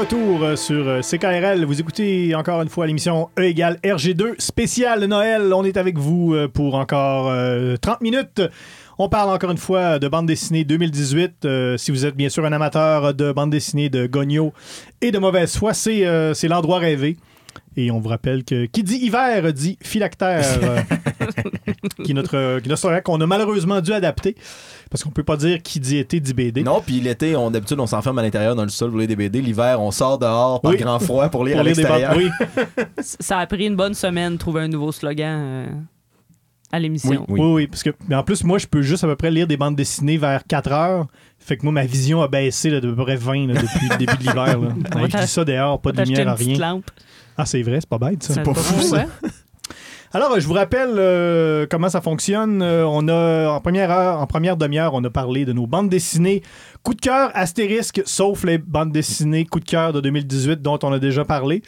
Retour euh, sur euh, CKRL, vous écoutez encore une fois l'émission E égale RG2 spécial Noël. On est avec vous euh, pour encore euh, 30 minutes. On parle encore une fois de bande dessinée 2018. Euh, si vous êtes bien sûr un amateur de bande dessinée de Gogno et de mauvaise foi, c'est euh, l'endroit rêvé. Et on vous rappelle que qui dit hiver dit phylactère, qui est notre, qui est notre horaire qu'on a malheureusement dû adapter. Parce qu'on peut pas dire qui dit été dit BD. Non, puis l'été, on d'habitude, on s'enferme à l'intérieur dans le sol pour lire des BD. L'hiver, on sort dehors par Oui. grand froid pour lire Pour à l'extérieur. oui, Ça a pris une bonne semaine de trouver un nouveau slogan euh, à l'émission. Oui. Oui, oui, parce que mais en plus, moi, je peux juste à peu près lire des bandes dessinées vers 4 heures. Fait que moi, ma vision a baissé là, de peu près 20 là, depuis le début de l'hiver. je lis ça dehors, pas de lumière, une rien. lampe. Ah, c'est vrai, c'est pas bête, ça. C'est pas fou, ça. Alors, je vous rappelle euh, comment ça fonctionne. Euh, on a, en première heure, en première demi-heure, on a parlé de nos bandes dessinées coup de cœur, astérisque, sauf les bandes dessinées coup de cœur de 2018 dont on a déjà parlé.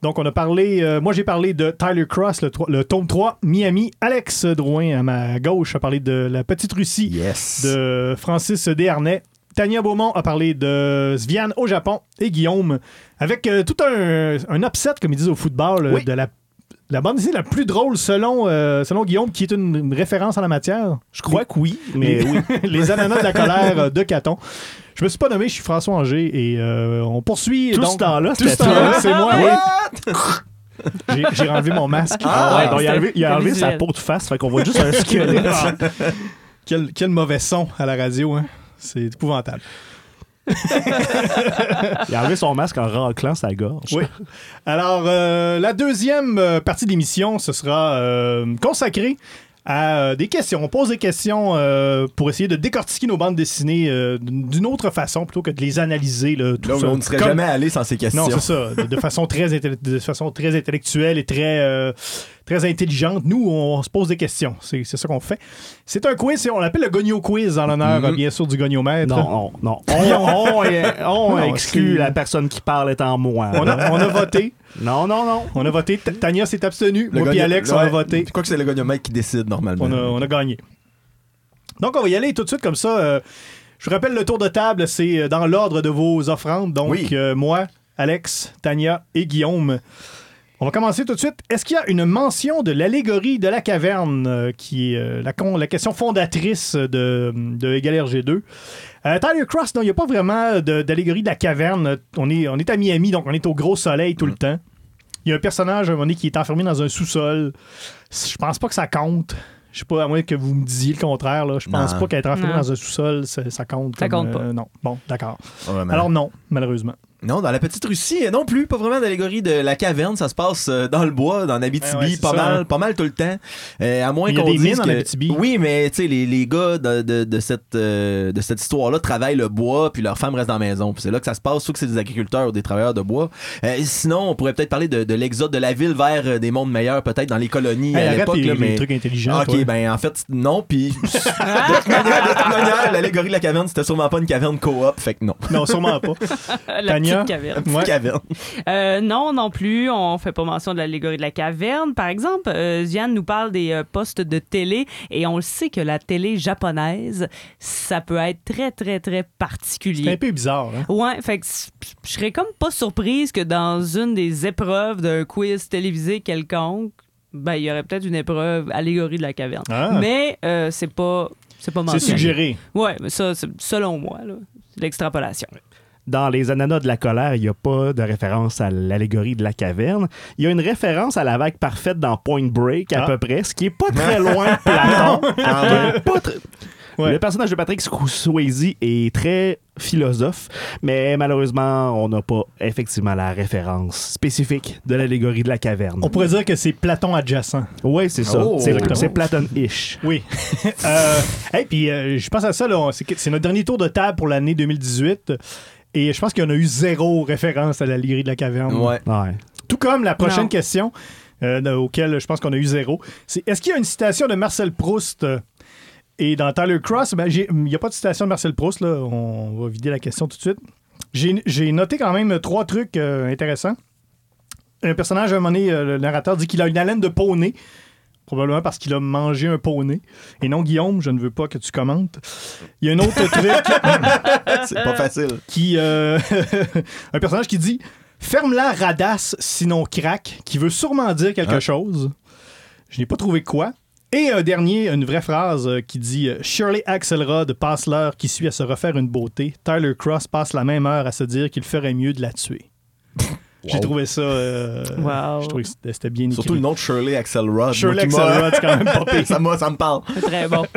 Donc, on a parlé, euh, moi j'ai parlé de Tyler Cross, le, tome 3, Miami. Alex Drouin, à ma gauche, a parlé de La Petite Russie Yes. de Francis Desharnais. Tania Beaumont a parlé de Sviane au Japon et Guillaume avec euh, tout un, un upset, comme ils disent au football, Oui. de la, la bande dessinée la plus drôle selon, euh, selon Guillaume, qui est une, une référence en la matière? Je crois que oui, mais les, oui. les ananas de la colère euh, de Caton. Je me suis pas nommé, je suis François Anger et euh, on poursuit. Tout donc, ce temps-là, tout ce temps-là, c'est moi. Ah, oui. J'ai- J'ai enlevé mon masque. Ah, Ouais, donc il a enlevé, il a enlevé sa visuel. peau de face, fait qu'on voit juste un squelette. Quel, quel mauvais son à la radio, hein? C'est épouvantable. il a enlevé son masque en raclant sa gorge. Oui. Alors, euh, la deuxième euh, partie de l'émission, ce sera euh, consacrée à euh, des questions. On pose des questions euh, pour essayer de décortiquer nos bandes dessinées euh, d'une autre façon plutôt que de les analyser. Là, tout Là, ça. on ne serait Comme- jamais allé sans ces questions. Non, c'est ça. De, de façon très de façon très intellectuelle et très euh, très intelligente. Nous, on se pose des questions. C'est c'est ça qu'on fait. C'est un quiz. On l'appelle le Gogno Quiz en l'honneur, Mhm. euh, bien sûr, du Gognomètre. Non, non, non. On, on- on Non, exclut c'est- la personne qui parle étant moi. On a, on a voté. Non, non, non. On a voté. Tania s'est abstenue. Le Moi et Alex, on a voté. Je crois que c'est le goniomètre qui décide normalement. On a, on a gagné. Donc, on va y aller tout de suite comme ça. Euh, je vous rappelle le tour de table, c'est euh, dans l'ordre de vos offrandes. Donc, Oui. euh, moi, Alex, Tania et Guillaume. On va commencer tout de suite. Est-ce qu'il y a une mention de l'allégorie de la caverne, euh, qui est euh, la, con- la question fondatrice de, de Égal RG2? Euh, Tyler Cross, non, il n'y a pas vraiment d'allégorie de la caverne. On est, on est à Miami, donc on est au gros soleil tout le temps. Il y a un personnage à un moment donné qui est enfermé dans un sous-sol. Je pense pas que ça compte. Je sais pas, à moins que vous me disiez le contraire. Là. Je pense Non. pas qu'être enfermé Non. dans un sous-sol, ça, ça compte. Ça comme, compte euh, non. Bon, d'accord. Pas. Alors non, malheureusement. Non, dans la petite Russie, euh, non plus, pas vraiment d'allégorie de la caverne, ça se passe euh, dans le bois, dans Abitibi, Ouais, ouais, c'est pas ça, mal, hein. pas mal tout le temps. Euh, à moins qu'on dise que... Oui, mais tu sais les, les gars de, de, de cette euh, de cette histoire-là travaillent le bois, puis leurs femmes restent dans la maison. Puis c'est là que ça se passe, soit que c'est des agriculteurs ou des travailleurs de bois. Euh, sinon, on pourrait peut-être parler de, de l'exode de la ville vers des mondes meilleurs, peut-être dans les colonies Hey, à arrête l'époque. là, mais... trucs intelligents. Ah, ok, toi. ben en fait, non, puis de toute manière, de toute manière, l'allégorie de la caverne, c'était sûrement pas une caverne coop, fait que non. Non, sûrement pas. La Tania? petite caverne. Petite Ouais. caverne. Euh, non, non plus. On fait pas mention de l'allégorie de la caverne. Par exemple, euh, Ziane nous parle des euh, postes de télé et on le sait que la télé japonaise, ça peut être très, très, très C'est un particulier. peu bizarre. Hein? Ouais, fait que je serais comme pas surprise que dans une des épreuves d'un quiz télévisé quelconque, ben il y aurait peut-être une épreuve allégorie de la caverne. Ah. Mais euh, c'est pas c'est pas C'est mentionné. suggéré. Ouais, mais ça c'est selon moi là, c'est l'extrapolation. Dans les ananas de la colère, il n'y a pas de référence à l'allégorie de la caverne. Il y a une référence à la vague parfaite dans Point Break, à Ah. peu près, ce qui est pas très loin de Platon. Pas très- Ouais. Le personnage de Patrick Swayze est très philosophe, mais malheureusement, on n'a pas effectivement la référence spécifique de l'allégorie de la caverne. On pourrait dire que c'est Platon adjacent. Oui, c'est ça. Oh. c'est, c'est Platon-ish. Oui. euh, hey, puis euh, je pense à ça, c'est notre dernier tour de table pour l'année 2018. Et je pense qu'il y en a eu zéro référence à la ligue de la caverne. Ouais. Ouais. Tout comme la prochaine Non. question, euh, auquel je pense qu'on a eu zéro, c'est est-ce qu'il y a une citation de Marcel Proust euh, Et dans Tyler Cross, ben, il n'y a pas de citation de Marcel Proust, là. On va vider la question tout de suite. J'ai j'ai noté quand même trois trucs euh, intéressants. Un personnage, à un moment donné, euh, le narrateur dit qu'il a une haleine de poney. Probablement parce qu'il a mangé un poney. Et non, Guillaume, je ne veux pas que tu commentes. Il y a un autre truc C'est pas facile. qui. euh, un personnage qui dit Ferme-la, radasse, sinon craque, qui veut sûrement dire quelque Ah. chose. Je n'ai pas trouvé quoi. Et un dernier, une vraie phrase euh, qui dit euh, Shirley Axelrod passe l'heure qui suit à se refaire une beauté. Tyler Cross passe la même heure à se dire qu'il ferait mieux de la tuer. J'ai trouvé ça. euh, Wow. Je trouvais que c'était bien écrit. Surtout le nom de Shirley Axelrod. Shirley Axelrod, c'est quand même pas pire. ça, ça me parle. C'est très bon.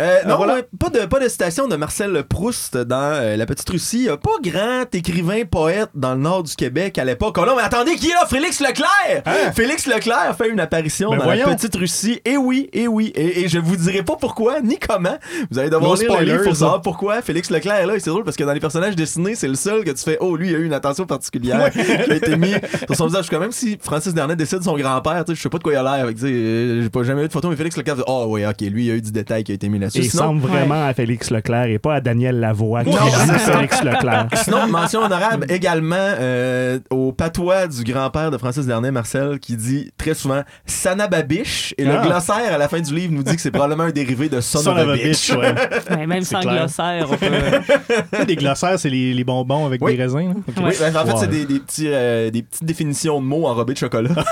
Euh, non, voilà. ouais, pas, de, pas de citation de Marcel Proust dans euh, La Petite Russie. A pas grand écrivain poète dans le nord du Québec à l'époque. Oh non, mais attendez, qui est là? Félix Leclerc! Félix Leclerc fait une apparition Ben dans voyons. La Petite Russie. Et oui, et oui. Et, et je vous dirai pas pourquoi ni comment. Vous allez devoir lire le livre pour savoir hein. pourquoi Félix Leclerc est là. Et c'est drôle parce que dans les personnages dessinés, c'est le seul que tu fais Oh, lui, il a eu une attention particulière qui a été mise sur son visage. Quand même, si Francis Dernet décide son grand-père, je sais pas de quoi il a l'air. Euh, J'ai pas jamais eu de photo, mais Félix Leclerc, oh, ouais, ok, lui, il a eu du détail qui a été mis là-dessus. Il Sinon- semble vraiment à Félix Leclerc et pas à Daniel Lavoie qui dit Félix Leclerc. Sinon, mention honorable également euh, au patois du grand-père de Francis Dernet, Marcel, qui dit très souvent Sanababiche. Et Ah. le glossaire à la fin du livre nous dit que c'est probablement un dérivé de Son, Son of a of a bitch. bitch, ouais. Ouais, même sans clair. glossaire, on peut- des glossaires, c'est les, les bonbons avec Oui. des raisins. là. Ok. Ouais. Oui, ben, en fait, Ouais. c'est des, des, petits, euh, des petites définitions de mots enrobés de chocolat.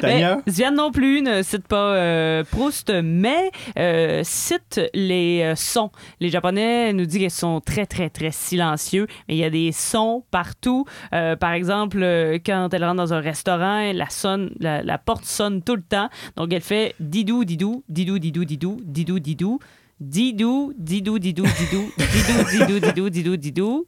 Tania? Mais Sviane non plus ne cite pas euh, Proust, mais euh, cite les euh, sons. Les Japonais nous disent qu'ils sont très, très, très silencieux, mais il y a des sons partout. Euh, par exemple, euh, quand elle rentre dans un restaurant, la, sonne, la, la porte sonne tout le temps. Donc, elle fait didou, didou, didou, didou, didou, didou, didou. Didou, didou, didou, didou, didou, didou, didou, didou, didou,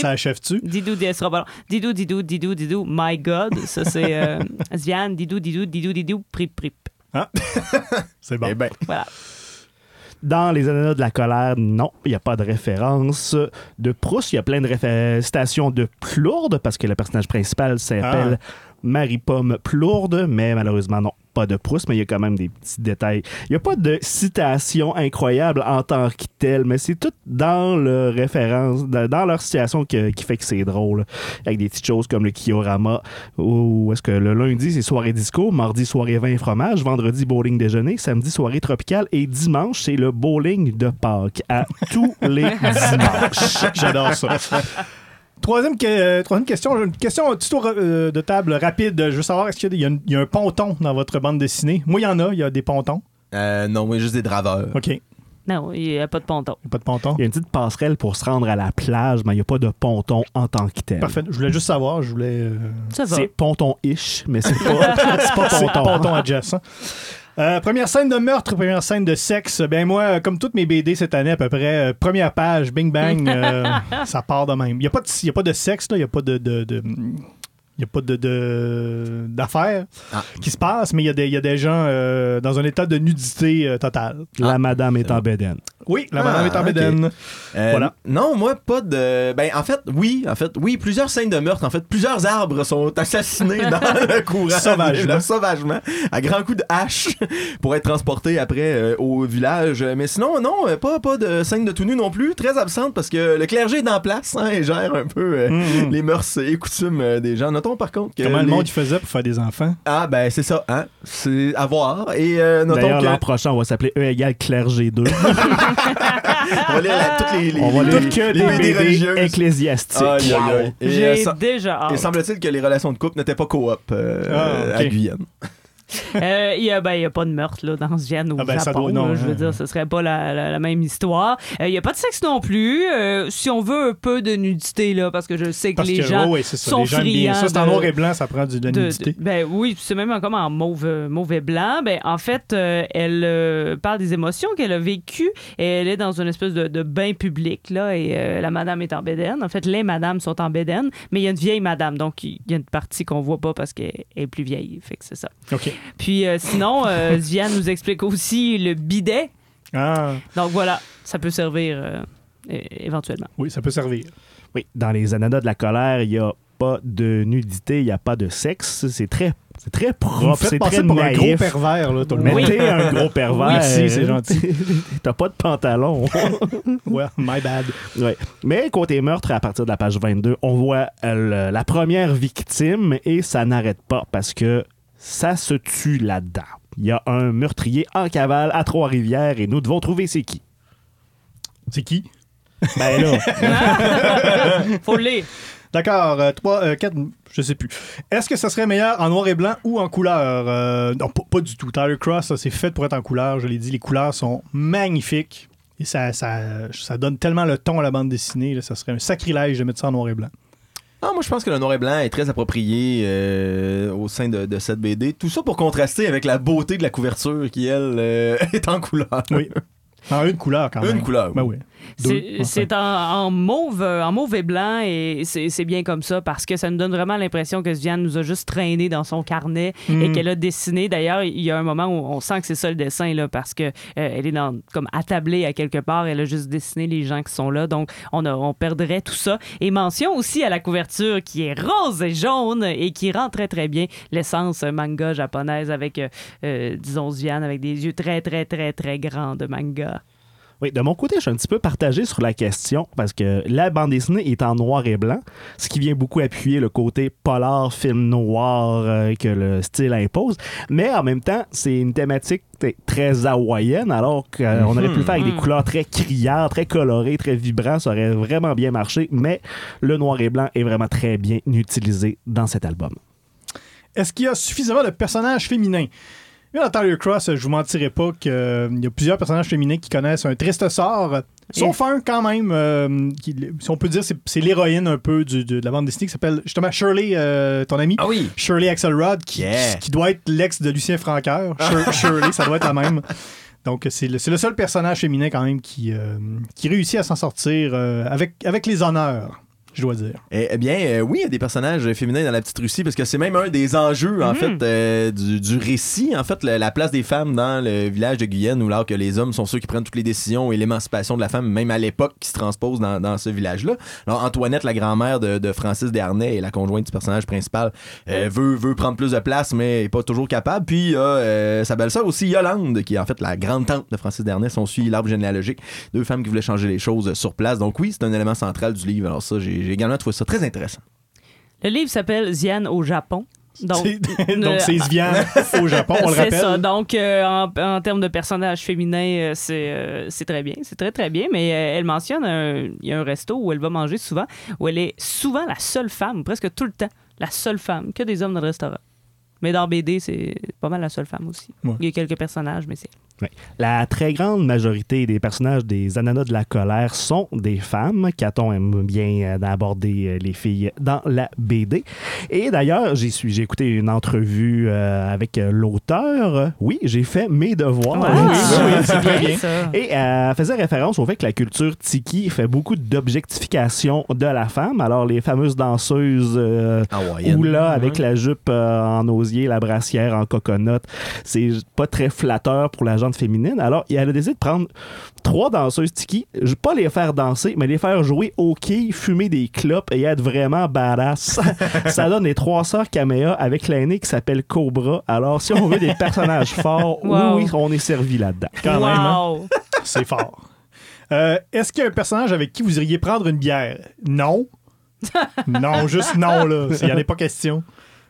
Ça, achève-tu? Didou. Didou, didou, didou, didou, my God. Ça, c'est euh, Sviane. Didou, didou, didou, didou, prip, prip. C'est bon. Eh ben, Voilà. Dans les années de la colère, non, il n'y a pas de référence. De Proust, il y a plein de citations de Plourde, parce que le personnage principal s'appelle Marie-Pomme Plourde, mais malheureusement, non, pas de Proust, mais il y a quand même des petits détails. Il n'y a pas de citation incroyable en tant que telle, mais c'est tout dans le référence, dans leur situation que- qui fait que c'est drôle. Avec des petites choses comme le Kiorama, où est-ce que le lundi, c'est soirée disco, mardi, soirée vin et fromage, vendredi, bowling déjeuner, samedi, soirée tropicale, et dimanche, c'est le bowling de Pâques à tous les dimanches. J'adore ça. Troisième, que- euh, troisième question, une question un petit tour euh, de table rapide. Je veux savoir, est-ce qu'il y a, des- il y a un- il ponton dans votre bande dessinée? Moi, il y en a, il y a des pontons. euh, non, oui, juste des draveurs. OK, il n'y Non, il n'y a pas de ponton. a pas de ponton? Il y a une petite passerelle pour se rendre à la plage, mais il n'y a pas de ponton en tant que tel. Parfait. Je voulais juste savoir, je voulais... euh, Ça va. C'est ponton-ish, mais c'est pas, c'est pas c'est ponton. ponton adjacent. Euh, première scène de meurtre, première scène de sexe. Ben moi, comme toutes mes BD cette année à peu près, euh, première page, bing bang, euh, ça part de même. Il n'y a, pas de- il y a pas de sexe, là, il n'y a pas de... de- de- il n'y a pas de, de- d'affaires Ah. qui se passent, mais il y, a des- il y a des gens euh, dans un état de nudité euh, totale. La madame est en bédaine. Oui, la Ah, madame est en ok. bédaine. Euh, Voilà. Non, moi, pas de. Ben, en fait, oui, en fait, oui, plusieurs scènes de meurtre. En fait, plusieurs arbres sont assassinés dans le courant. Sauvagement. Sauvagement. À grands coups de hache pour être transportés après euh, au village. Mais sinon, non, euh, pas, pas de scène de tout nu non plus. Très absente parce que le clergé est en place hein, et gère un peu euh, Mhm. les mœurs et coutumes euh, des gens. Notons par contre que. Comment le monde il faisait pour faire des enfants? Ah, ben, c'est ça, hein. C'est à voir. Et euh, notons D'ailleurs, que. l'an prochain, on va s'appeler E égale clergé 2. On va lire la- toutes les, les, on va les- lire que les BD BD religieuses. ecclésiastiques. Aïe, aïe, aïe. Et, euh, J'ai ça- déjà Et hâte. semble-t-il que les relations de couple n'étaient pas coop euh, Ah, ok. à Guyane. Euh, Il n'y a, ben, a pas de meurtre là, dans Vienne au Ah, ben, Japon. doit- non, là, je veux hein. dire, ce serait pas la, la- la même histoire. Euh, Il n'y a pas de sexe non plus. Euh, si on veut un peu de nudité, là, parce que je sais que Parce les que, gens c'est ça. sont les gens friands ça. C'est en noir et blanc, ça prend du, de nudité. de- ben oui, c'est même comme en mauve, euh, mauve et blanc. Ben, en fait, euh, elle euh, parle des émotions qu'elle a vécues et elle est dans une espèce de, de bain public. Là, et euh, la madame est en bédaine. En fait, les madames sont en bédaine, mais il y a une vieille madame. Donc, il y a une partie qu'on voit pas parce qu'elle est plus vieille. Fait que c'est ça. OK. Puis euh, sinon, euh, nous explique aussi le bidet. Ah, Donc voilà, ça peut servir euh, é- éventuellement. oui, ça peut servir. Oui, dans les ananas de la colère, il n'y a pas de nudité, il n'y a pas de sexe. C'est très, c'est très Vous me propre, faites c'est passer très pour un gros pervers, là, tout le Mais monde. t'es un gros pervers. Oui, si, c'est gentil. T'as pas de pantalon. Ouais, my bad. Ouais. Mais côté meurtre, à partir de la page 22, on voit euh, le- la première victime et ça n'arrête pas parce que ça se tue là-dedans. Il y a un meurtrier en cavale à Trois-Rivières et nous devons trouver c'est qui. C'est qui? Ben là, Faut le lire. D'accord, 3, 4, je sais plus. Est-ce que ça serait meilleur en noir et blanc ou en couleur? Euh, non, pas, pas du tout. Tyler Cross, ça, c'est fait pour être en couleur. Je l'ai dit, les couleurs sont magnifiques. Et ça, ça, ça donne tellement le ton à la bande dessinée. là, ça serait un sacrilège de mettre ça en noir et blanc. Ah, moi, je pense que le noir et blanc est très approprié euh, au sein de, cette BD. Tout ça pour contraster avec la beauté de la couverture qui, elle, euh, est en couleur. En une couleur, quand même. Une couleur. Ben oui. C'est en, en mauve, euh, en mauve et blanc et c'est bien comme ça parce que ça nous donne vraiment l'impression que Sviane nous a juste traîné dans son carnet et Mm. qu'elle a dessiné. D'ailleurs, il y a un moment où on sent que c'est ça le dessin là parce que euh, elle est dans, comme attablée à quelque part. Elle a juste dessiné les gens qui sont là, donc on, a- on perdrait tout ça. Et mention aussi à la couverture qui est rose et jaune et qui rend très très bien l'essence manga japonaise avec, euh, euh, disons Sviane avec des yeux très très très très grands de manga. Oui, de mon côté, je suis un petit peu partagé sur la question parce que la bande dessinée est en noir et blanc, ce qui vient beaucoup appuyer le côté polar, film noir euh, que le style impose. Mais en même temps, c'est une thématique très hawaïenne, alors qu'on aurait pu le faire avec des Mhm. couleurs très criardes, très colorées, très vibrantes. Ça aurait vraiment bien marché, mais le noir et blanc est vraiment très bien utilisé dans cet album. Est-ce qu'il y a suffisamment de personnages féminins? Là, dans Tyler Cross, je vous mentirai pas qu'il y a plusieurs personnages féminins qui connaissent un triste sort. Sauf un, quand même, euh, qui, si on peut dire, c'est, l'héroïne un peu du- de, la bande dessinée qui s'appelle justement Shirley, euh, ton ami. Ah oui. Shirley Axelrod, qui, Yeah. qui, qui doit être l'ex de Lucien. Shir- Shirley, ça doit être la même. Donc, c'est le, le seul personnage féminin, quand même, qui, euh, qui réussit à s'en sortir euh, avec, avec les honneurs, je dois dire. Eh, eh bien, euh, oui, il y a des personnages féminins dans la petite Russie parce que c'est même un des enjeux, en Mhm. fait, euh, du, du récit. En fait, la, la place des femmes dans le village de Guyenne, où alors que les hommes sont ceux qui prennent toutes les décisions et l'émancipation de la femme, même à l'époque, qui se transpose dans, dans ce village-là. Alors, Antoinette, la grand-mère de, de Francis Desharnais et la conjointe du personnage principal, euh, veut, veut prendre plus de place, mais est pas toujours capable. Puis, il y a euh, sa belle-sœur aussi, Yolande, qui est en fait la grande-tante de Francis Desharnais. On suit l'arbre généalogique, deux femmes qui voulaient changer les choses sur place. Donc, oui, c'est un élément central du livre. Alors, ça, j'ai j'ai également trouvé ça très intéressant. Le livre s'appelle Ziane au Japon. Donc, C'est- euh, c'est Sviane au Japon, on le c'est rappelle. ça. Donc, euh, en, en termes de personnages féminins, euh, c'est euh, c'est très bien. C'est très, très bien. Mais euh, elle mentionne il y a un resto où elle va manger souvent, où elle est souvent la seule femme, presque tout le temps, la seule femme, que des hommes dans le restaurant. Mais dans BD, c'est pas mal la seule femme aussi. Ouais. Il y a quelques personnages, mais c'est. La très grande majorité des personnages des Ananas de la colère sont des femmes. Caton aime bien euh, aborder euh, les filles dans la BD. Et d'ailleurs, j'ai su- j'ai écouté une entrevue euh, avec l'auteur. Oui, j'ai fait mes devoirs. Ah, oui, oui, c'est bien. ça. Et euh, elle faisait référence au fait que la culture tiki fait beaucoup d'objectification de la femme. Alors, les fameuses danseuses euh, là, avec la jupe euh, en osier, la brassière en coconut, c'est pas très flatteur pour la féminine. Alors, elle a décidé de prendre trois danseuses tiki, je- pas les faire danser, mais les faire jouer au quai, fumer des clopes et être vraiment badass. Ça donne les trois sœurs Kamea avec l'aînée qui s'appelle Cobra. Alors, si on veut des personnages forts, Wow. oui, oui, on est servi là-dedans. Quand même, hein. C'est fort. Euh, Est-ce qu'il y a un personnage avec qui vous iriez prendre une bière? Non. non, juste non, là. Il n'y en a pas question.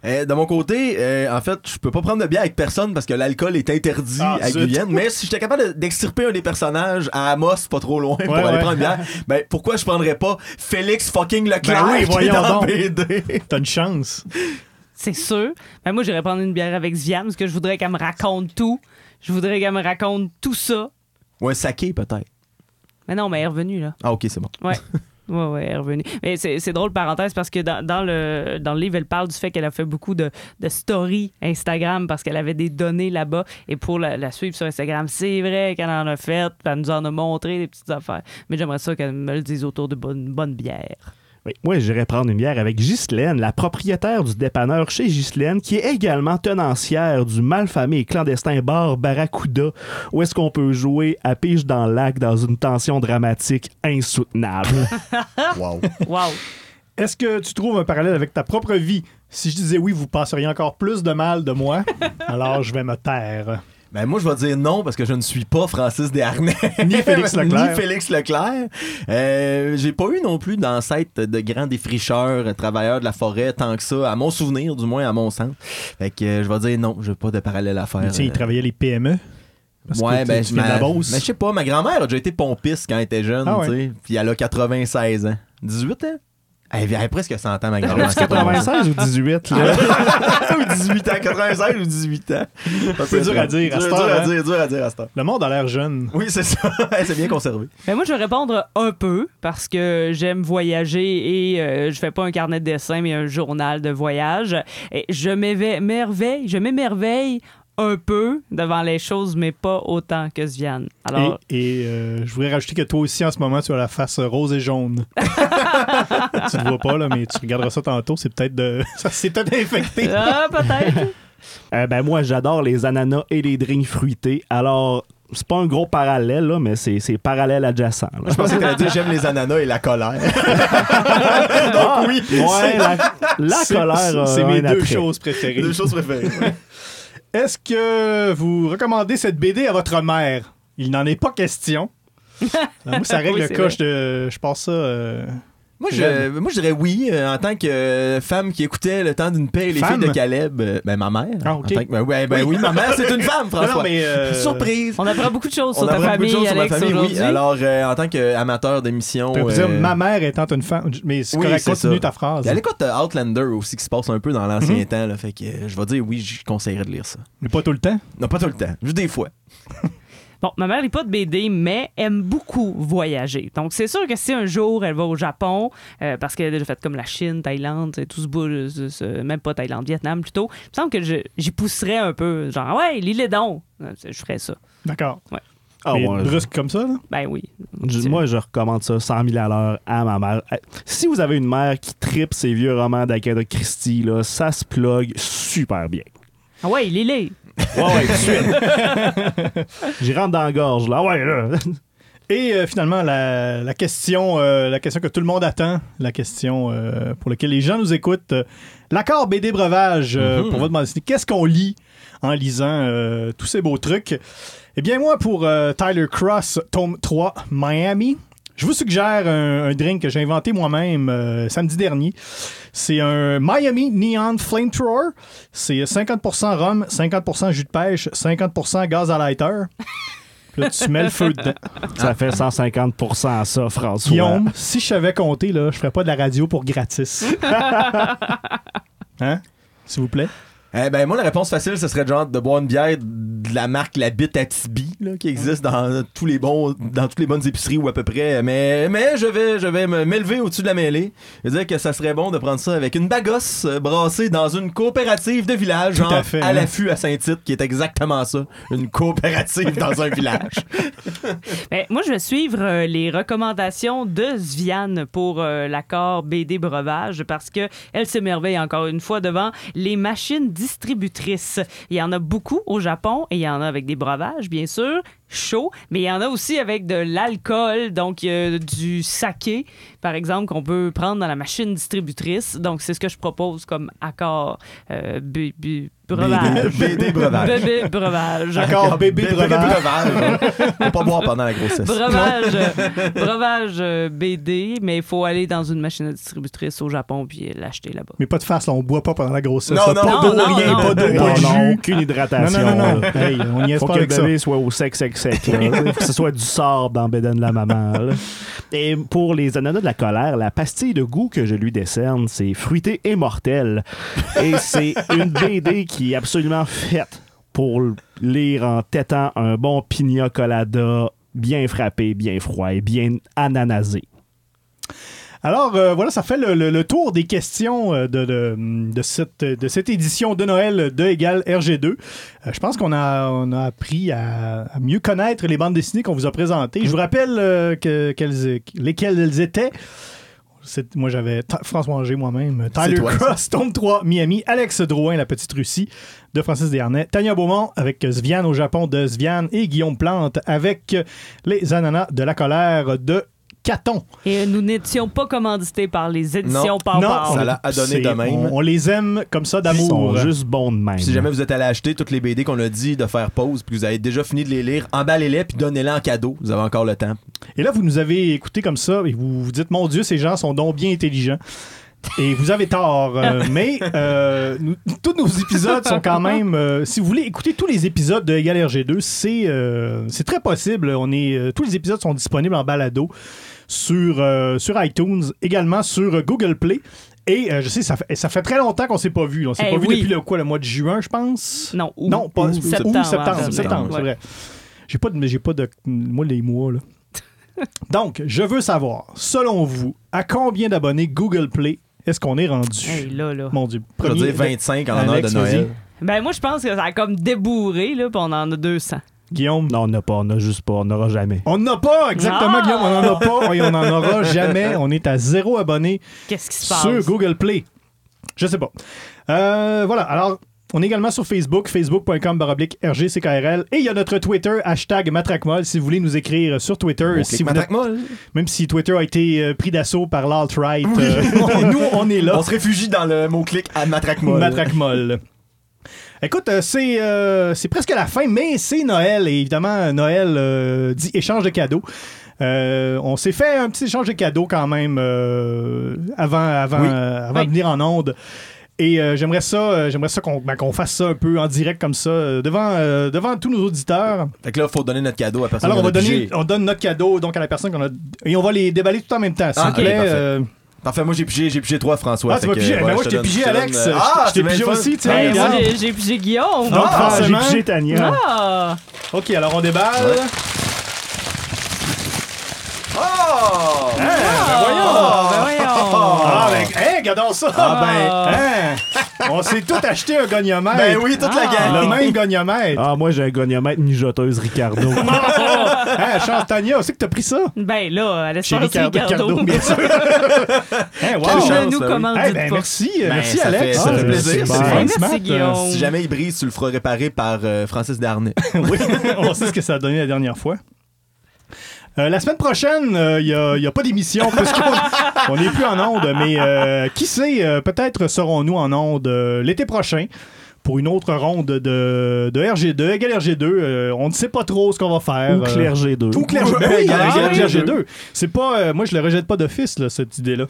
Euh, de mon côté, euh, en fait, je peux pas prendre de bière avec personne parce que l'alcool est interdit Ah, à zut. Guyenne. Mais si j'étais capable de- d'extirper un des personnages à Amos, pas trop loin, pour Ouais, aller ouais. prendre une bière, ben pourquoi je prendrais pas Félix fucking Leclerc Ben oui, qui est voyons dans donc. BD? T'as une chance. C'est sûr. Ben, moi, j'irais prendre une bière avec Ziane parce que je voudrais qu'elle me raconte tout. Je voudrais qu'elle me raconte tout ça. Ou un saké peut-être. Mais non, mais elle est revenue, là. Ah ok, c'est bon. Ouais. Est revenue. Mais c'est drôle, parenthèse, parce que dans, dans le, dans le livre, elle parle du fait qu'elle a fait beaucoup de, de stories Instagram parce qu'elle avait des données là-bas. Et pour la, la suivre sur Instagram, c'est vrai qu'elle en a fait. puis Elle nous en a montré des petites affaires. Mais j'aimerais ça qu'elle me le dise autour de bonne, bonne bière. Oui. Moi, j'irais prendre une bière avec Ghislaine, la propriétaire du dépanneur chez Ghislaine, qui est également tenancière du malfamé et clandestin bar Barracuda, où est-ce qu'on peut jouer à pige dans le lac dans une tension dramatique insoutenable. Wow. Wow! Est-ce que tu trouves un parallèle avec ta propre vie? Si je disais oui, vous passeriez encore plus de mal de moi. Alors, je vais me taire. Ben moi, je vais dire non parce que je ne suis pas Francis Desharnais. Ni Félix Leclerc. Ni Félix Leclerc. Euh, j'ai pas eu non plus d'ancêtre de grands défricheurs, travailleurs de la forêt, tant que ça, à mon souvenir, du moins à mon sens. Fait que euh, je vais dire non, j'ai pas de parallèle à faire. Tu sais, il travaillait les PME. Parce ouais, ben, mais je sais pas, ma grand-mère a déjà été pompiste quand elle était jeune, Ah ouais. tu sais. Puis elle a 96 ans. 18 ans? Elle avait presque 100 ans, ma grand-mère. 96 ou 18, là? ou 18 ans, 96 ou 18 ans. C'est dur à dire à Dur, cette dur à hein. dire, dur à dire à heure. Le monde a l'air jeune. Oui, c'est ça. c'est bien conservé. Mais moi, je vais répondre un peu parce que j'aime voyager et euh, je fais pas un carnet de dessin, mais un journal de voyage. Et je m'émerveille, je m'émerveille un peu devant les choses, mais pas autant que Sviane. Alors, Et, et, euh, je voudrais rajouter que toi aussi, en ce moment, tu as la face rose et jaune. tu ne vois pas, là, mais tu regarderas ça tantôt. C'est peut-être de. Ça s'est peut-être infecté. ah, peut-être. Euh, ben moi, j'adore les ananas et les drinks fruités. Alors, c'est pas un gros parallèle, là, mais c'est c'est parallèle adjacent. là. Je pensais que t'allais dire j'aime les ananas et la colère. Donc oui, ouais, la, la C'est- colère. euh, C'est mes un deux attrait. choses préférées. Deux choses préférées. Est-ce que vous recommandez cette BD à votre mère? Il n'en est pas question. Moi, ça règle Oui, le cas. vrai. Je, passe ça. euh, Moi, je, moi, je dirais oui, euh, en tant que euh, femme qui écoutait le temps d'une paix et les Femme? filles de Caleb. euh, ben, ma mère. Ah, En ok. tant que- ben, ouais, ben oui, ma mère, c'est une femme, François. non, mais. euh, Surprise! On apprend beaucoup de choses sur On ta apprend beaucoup de famille, choses sur ma Alex, famille, oui. aujourd'hui. Alors, euh, en tant qu'amateur d'émission. Je peux vous dire, ma mère étant une femme. Mais c'est oui, correct, c'est continue ça. ta phrase. Il y a l'écoute euh, Outlander aussi qui se passe un peu dans l'ancien Mhm. temps. Là, fait que euh, je vais dire oui, je conseillerais de lire ça. Mais pas tout le temps. Non, pas tout le temps, juste des fois. Bon, ma mère n'est pas de BD, mais aime beaucoup voyager. Donc, c'est sûr que si un jour elle va au Japon, euh, parce qu'elle a déjà fait comme la Chine, Thaïlande, c'est tout ce bout, ce- ce- même pas Thaïlande, Vietnam plutôt, il me semble que j'y pousserais un peu. Genre, ouais, lis les dons. Euh, Je ferais ça. D'accord. Ah, Mais ouais, brusque comme ça, là? Ben oui. moi, je recommande ça 100 000 à l'heure à ma mère. Euh, Si vous avez une mère qui tripe ses vieux romans d'Agatha Christie, là, ça se plug super bien. Ah ouais, lis-les. Ouais, ouais, tout de suite. J'y rentre dans la gorge, là. Ouais, là. Et euh, finalement, la, la question, euh, la question que tout le monde attend, la question euh, pour laquelle les gens nous écoutent, euh, l'accord BD breuvage euh, Mhm. pour votre bande dessinée. Qu'est-ce qu'on lit en lisant euh, tous ces beaux trucs? Eh bien, moi, pour euh, Tyler Cross, tome 3, Miami. Je vous suggère un, un drink que j'ai inventé moi-même euh, samedi dernier. C'est un Miami Neon Flamethrower. C'est 50% rhum, 50% jus de pêche, 50% gaz à lighter. Puis là, tu mets le feu dedans. Ça fait 150 à ça, François. Guillaume, si je savais compter, là, je ferais pas de la radio pour gratis. hein? S'il vous plaît. Eh ben, moi, la réponse facile, ce serait genre de boire une bière de la marque La Bite à Tibi, là, qui existe dans tous les bons, dans toutes les bonnes épiceries ou à peu près. Mais, mais je vais, je vais m'élever au-dessus de la mêlée et dire que ça serait bon de prendre ça avec une bagosse euh, brassée dans une coopérative de village, Tout genre à fait, hein. l'affût à Saint-Tite, qui est exactement ça. Une coopérative dans un village. Ben, moi, je vais suivre euh, les recommandations de Sviane pour euh, l'accord BD breuvage parce que elle s'émerveille encore une fois devant les machines distributrices. Il y en a beaucoup au Japon et il y en a avec des breuvages, bien sûr, two chaud, mais il y en a aussi avec de l'alcool, donc euh, du saké, par exemple, qu'on peut prendre dans la machine distributrice. Donc, c'est ce que je propose comme accord euh, bu- bu- breuvage. BD breuvage. Bébé breuvage. D'accord, bébé Bébé breuvage. breuvage. Faut pas boire pendant la grossesse. breuvage, euh, breuvage euh, BD, mais il faut aller dans une machine distributrice au Japon puis l'acheter là-bas. Mais pas de face, là, on boit pas pendant la grossesse. Non, non, pas d'eau, rien, non. pas d'eau, Non, pas de jus. aucune hydratation. non, non, non. Hey, on y est Faut pas que le bébé soit au sec, sec, là. Que ce soit du sable dans de la maman. là. Et pour les ananas de la colère, la pastille de goût que je lui décerne, c'est fruité et mortel. Et c'est une BD qui est absolument faite pour lire en tétant un bon pina colada bien frappé, bien froid et bien ananasé. Alors, euh, voilà, ça fait le, le- le tour des questions euh, de, de, de cette, de cette édition de Noël de Égal RG2. Euh, je pense qu'on a, on a appris à, à mieux connaître les bandes dessinées qu'on vous a présentées. Je vous rappelle euh, que, qu'elles- lesquelles elles étaient. Moi, j'avais François Anger moi-même, Tyler toi. Cross, Tome 3, Miami, Alex Drouin, La Petite Russie, de Francis Desharnais, Tania Beaumont avec Sviane au Japon de Sviane et Guillaume Plante avec Les Ananas de la colère de Caton. Et nous n'étions pas commandités par les éditions. Pow Non, Pow. Ça l'a donné de même. On, on les aime comme ça Ils d'amour. sont juste bons de même. Si jamais vous êtes allé acheter toutes les BD qu'on a dit de faire pause, puis que vous avez déjà fini de les lire, emballez-les puis donnez-les en cadeau. Vous avez encore le temps. Et là, vous nous avez écouté comme ça et vous vous dites, mon Dieu, ces gens sont donc bien intelligents. Et vous avez tort. euh, mais euh, nous- tous nos épisodes sont quand même. euh, si vous voulez écouter tous les épisodes de Égal RG2, c'est euh, c'est très possible. On est, euh, tous les épisodes sont disponibles en balado sur, euh, sur iTunes, également sur euh, Google Play. Et euh, je sais, ça fait, ça fait très longtemps qu'on s'est pas vu. On s'est Eh pas vu depuis le, quoi, le mois de juin, je pense? Non, ou, Non, pas ou septembre. septembre, hein, septembre, ouais. c'est vrai. J'ai pas de, j'ai pas de, moi les mois là. Donc, je veux savoir, selon vous, à combien d'abonnés Google Play est-ce qu'on est rendu? Hey, là, là. Mon Dieu, Je veux dire 25 en honneur de Noël. Ben, moi, je pense que ça a comme débourré, là, puis on en a 200. Guillaume? Non, on n'a pas, on n'a juste pas, on n'aura jamais. On n'en a pas, exactement, Ah! Guillaume. On n'en a pas et on n'en aura jamais. On est à zéro abonné Qu'est-ce qui se passe? sur Google Play. Je sais pas. Euh, voilà. Alors, on est également sur Facebook, facebook.com baroblique RGCKRL. Et il y a notre Twitter, hashtag Matraquemol, si vous voulez nous écrire sur Twitter. Si vous matraque-molle. même si Twitter a été euh, pris d'assaut par l'alt-right, euh, nous, on est là. On se réfugie dans le mot-clic à matraque-molle. Matraquemol. Écoute, euh, c'est euh, c'est presque la fin, mais c'est Noël. Et évidemment, Noël euh, dit échange de cadeaux. Euh, on s'est fait un petit échange de cadeaux quand même euh, avant, avant, Oui. euh, avant Oui. de venir en onde. Et euh, j'aimerais ça, euh, j'aimerais ça qu'on ben, qu'on fasse ça un peu en direct comme ça, euh, devant, euh, devant tous nos auditeurs. Fait que là, faut donner notre cadeau à personne. Alors, on qu'on va a donner, on donne notre cadeau donc à la personne qu'on a. Et on va les déballer tout en même temps, s'il Ah, vous plaît. Parfait. euh, moi j'ai pigé, j'ai pigé trois François. Ah, tu Ben, moi, je t'ai pigé, Alex. euh, Ah, je t'ai pigé le fun. aussi, tu sais. Ben, moi, j'ai- j'ai Guillaume. Donc, Ah, j'ai pigé Tania. Ah! OK, alors on déballe. Ouais. Oh! Hein, ben Ah, voyons. ben voyons. Ah, ben, hein, regardons ça. Ah, ben, hein, on s'est tous acheté un goniomètre. Ben oui, toute la Ah. gang. Le même goniomètre. Ah, moi, j'ai un goniomètre mijoteuse Ricardo. hein, chance Tania, aussi que t'as pris ça? Ben là, Chez l'espace Ricardo, Ricardo. Ricardo, bien sûr. hein, wow. Quelle Ne chance, nous commandite Eh ben, pas. merci, euh, Ben, merci ça Alex. fait- ça Ah, fait plaisir, Merci, euh, Guillaume. Si jamais il brise, tu le feras réparer par euh, Francis Darnay. oui, on sait ce que ça a donné la dernière fois. Euh, la semaine prochaine, il n'y a, pas d'émission parce qu'on n'est plus en onde, mais euh, qui sait, euh, peut-être serons-nous en onde euh, l'été prochain pour une autre ronde de, de RG2, égal RG2. euh, on ne sait pas trop ce qu'on va faire. Ou euh, Clergé 2. Ou égal égal RG2. RG2. C'est pas, euh, moi, je le rejette pas d'office, cette idée-là.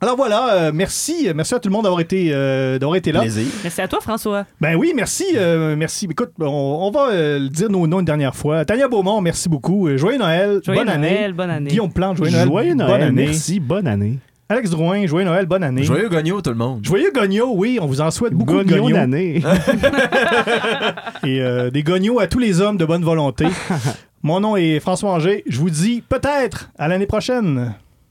Alors voilà, euh, merci, merci à tout le monde d'avoir été, euh, d'avoir été là. Plaisir. Merci à toi, François. Ben oui, merci, euh, merci. Écoute, on, on va euh, le dire nos noms une dernière fois. Tania Beaumont, merci beaucoup. Euh, Joyeux Noël, Joyeux bonne année. Noël, bonne année. Guillaume Plante, joyeux Noël, Joyeux bonne Noël, année. merci, bonne année. Alex Drouin, joyeux Noël, bonne année. Joyeux gogno, tout le monde. Joyeux Gogno, oui, on vous en souhaite beaucoup de d'année. Et euh, des Gognos à tous les hommes de bonne volonté. Mon nom est François Anger. Je vous dis peut-être à l'année prochaine.